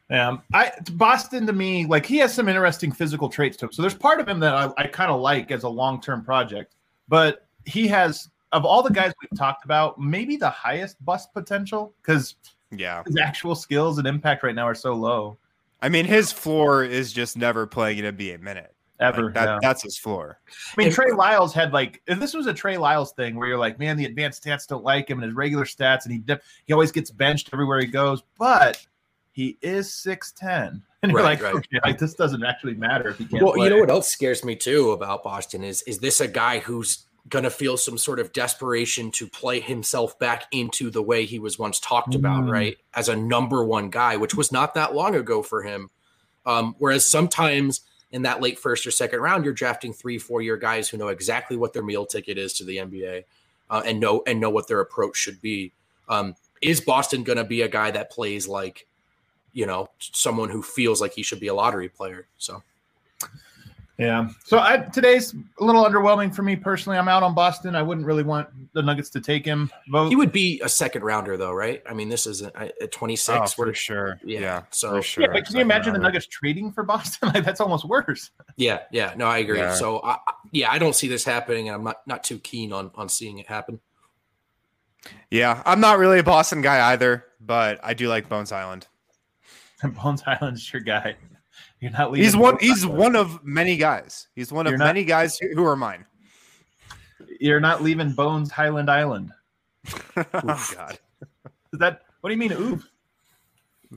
Um, I Boston to me, like he has some interesting physical traits to him. So there's part of him that I, I kind of like as a long term project, but he has of all the guys we've talked about, maybe the highest bust potential because Yeah. his actual skills and impact right now are so low. I mean, his floor is just never playing an NBA minute. Ever, Like, that, yeah. That's his floor. I mean, And- Trey Lyles had like if this was a Trey Lyles thing where you're like, man, the advanced stats don't like him and his regular stats, and he dip, he always gets benched everywhere he goes, but he is six ten, and you're Right, like, right. okay, like this doesn't actually matter if he can't. Well, play. you know what else scares me too about Boston is is this a guy who's gonna feel some sort of desperation to play himself back into the way he was once talked about, Mm. right? As a number one guy, which was not that long ago for him. Um, whereas sometimes in that late first or second round, you're drafting three, four year guys who know exactly what their meal ticket is to the NBA uh, and know and know what their approach should be. Um, is Boston going to be a guy that plays like, you know, someone who feels like he should be a lottery player? So Yeah. So I, today's a little underwhelming for me personally. I'm out on Boston. I wouldn't really want the Nuggets to take him. Vogt. he would be a second rounder, though, right? I mean, this is a, a 26. Oh, for sure. yeah, Yeah. so- for sure. yeah, but can you Second imagine the. Nuggets trading for Boston? like that's almost worse. yeah, yeah. No, I agree. Yeah. So, I, I- yeah, I don't see this happening, and I'm not not too keen on on seeing it happen. Yeah, I'm not really a Boston guy either, but I do like Bones Island. Bones Island's your guy. You're not leaving. He's one. He's Island. one of many guys. He's one of You're not- many guys who, who are mine. You're not leaving Bones Hyland Island. oh God, Is that what do you mean? Oof.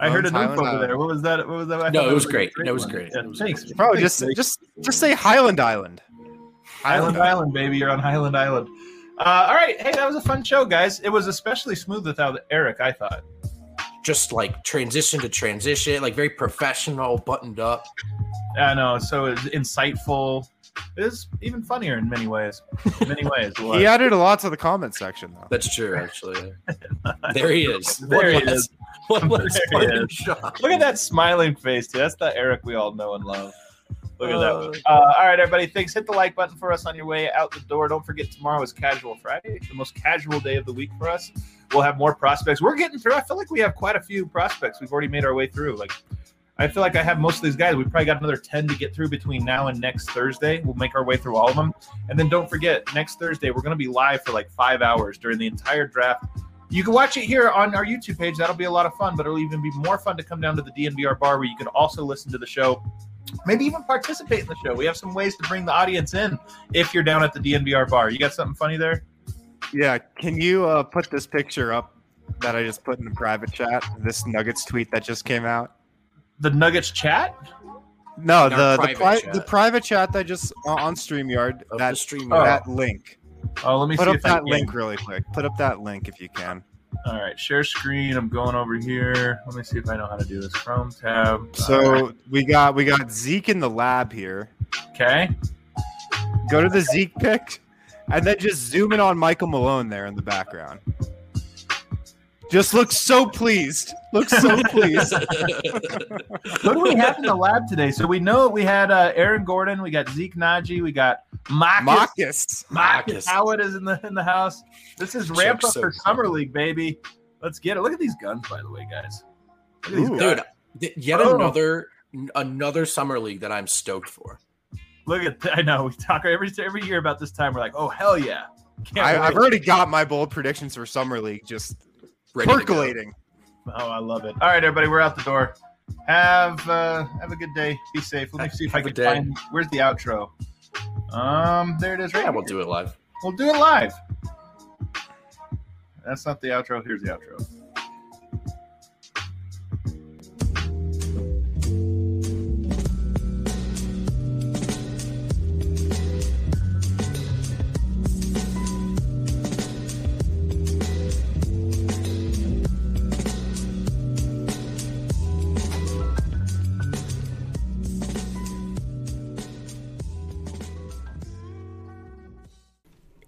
I heard a Bones oof over Island. there. What was that? What was that? I No, it that was like a great. great It was great. Yeah, It was thanks, Bro, Thanks, just just just say Highland Island. Highland Island, baby. You're on Highland Island. Uh, all right. Hey, that was a fun show, guys. It was especially smooth without Eric. I thought. Just like transition to transition, like very professional, buttoned up. I know. So it's insightful. It is even funnier in many ways. In many ways. it. He added a lot to the comment section though. That's true, actually. there he is. There One he less- is. One There he is. shot. Look at that smiling face. Dude. That's the Eric we all know and love. Look at that. Uh, all right, everybody. Thanks. Hit the like button for us on your way out the door. Don't forget tomorrow is Casual Friday, the most casual day of the week for us. We'll have more prospects. We're getting through. I feel like we have quite a few prospects. We've already made our way through. Like, I feel like I have most of these guys. We've probably got another ten to get through between now and next Thursday. We'll make our way through all of them. And then don't forget, next Thursday we're going to be live for like five hours during the entire draft. You can watch it here on our YouTube page. That'll be a lot of fun, but it'll even be more fun to come down to the DNVR bar where you can also listen to the show. Maybe even participate in the show. We have some ways to bring the audience in if you're down at the DNVR bar. You got something funny there? Yeah, can you uh, put this picture up that I just put in the private chat? This Nuggets tweet that just came out. The Nuggets chat? No, In our the the, private pri- chat. the private chat that just uh, on Streamyard. Of That the stream. Oh. that link. Oh, let me Put see up if I that can. link really quick. Put up that link if you can. All right, share screen. I'm going over here. Let me see if I know how to do this. Chrome tab. So right. we got we got Zeke in the lab here. okay. Go to the Zeke pick, and then just zoom in on Michael Malone there in the background. Just looks so pleased. Looks so pleased. What do we have in the lab today? So we know we had uh, Aaron Gordon, we got Zeke Nnaji, we got Marcus. Marcus. Marcus Marcus. Howard is in the in the house. This is ramp Joke's up so for funny. summer league, baby. Let's get it. Look at these guns, by the way, guys. Look at these Ooh. Dude, th- yet Oh. another another summer league that I'm stoked for. Look at I know we talk every every year about this time. We're like, oh hell yeah! I. I've already got my bold predictions for summer league just Ready to percolating. Oh, I love it. All right, everybody, we're out the door. Have uh, have a good day. Be safe. Let me see if I Have a can day. find. Where's the outro? Um, there it is. Right. Yeah, we'll here. do it live. We'll do it live. That's not the outro. Here's the outro.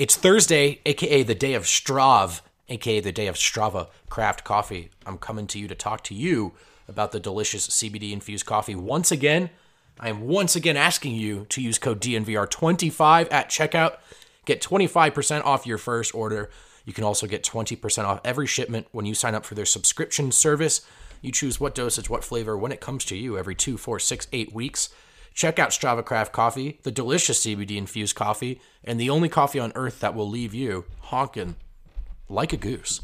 It's Thursday, aka the day of Strav, aka the day of Strava Craft Coffee. I'm coming to you to talk to you about the delicious CBD infused coffee. Once again, I am once again asking you to use code DNVR25 at checkout. Get 25% off your first order. You can also get 20% off every shipment when you sign up for their subscription service. You choose what dosage, what flavor when it comes to you every two, four, six, eight weeks. Check out Strava Craft Coffee, the delicious CBD infused coffee, and the only coffee on earth that will leave you honking like a goose.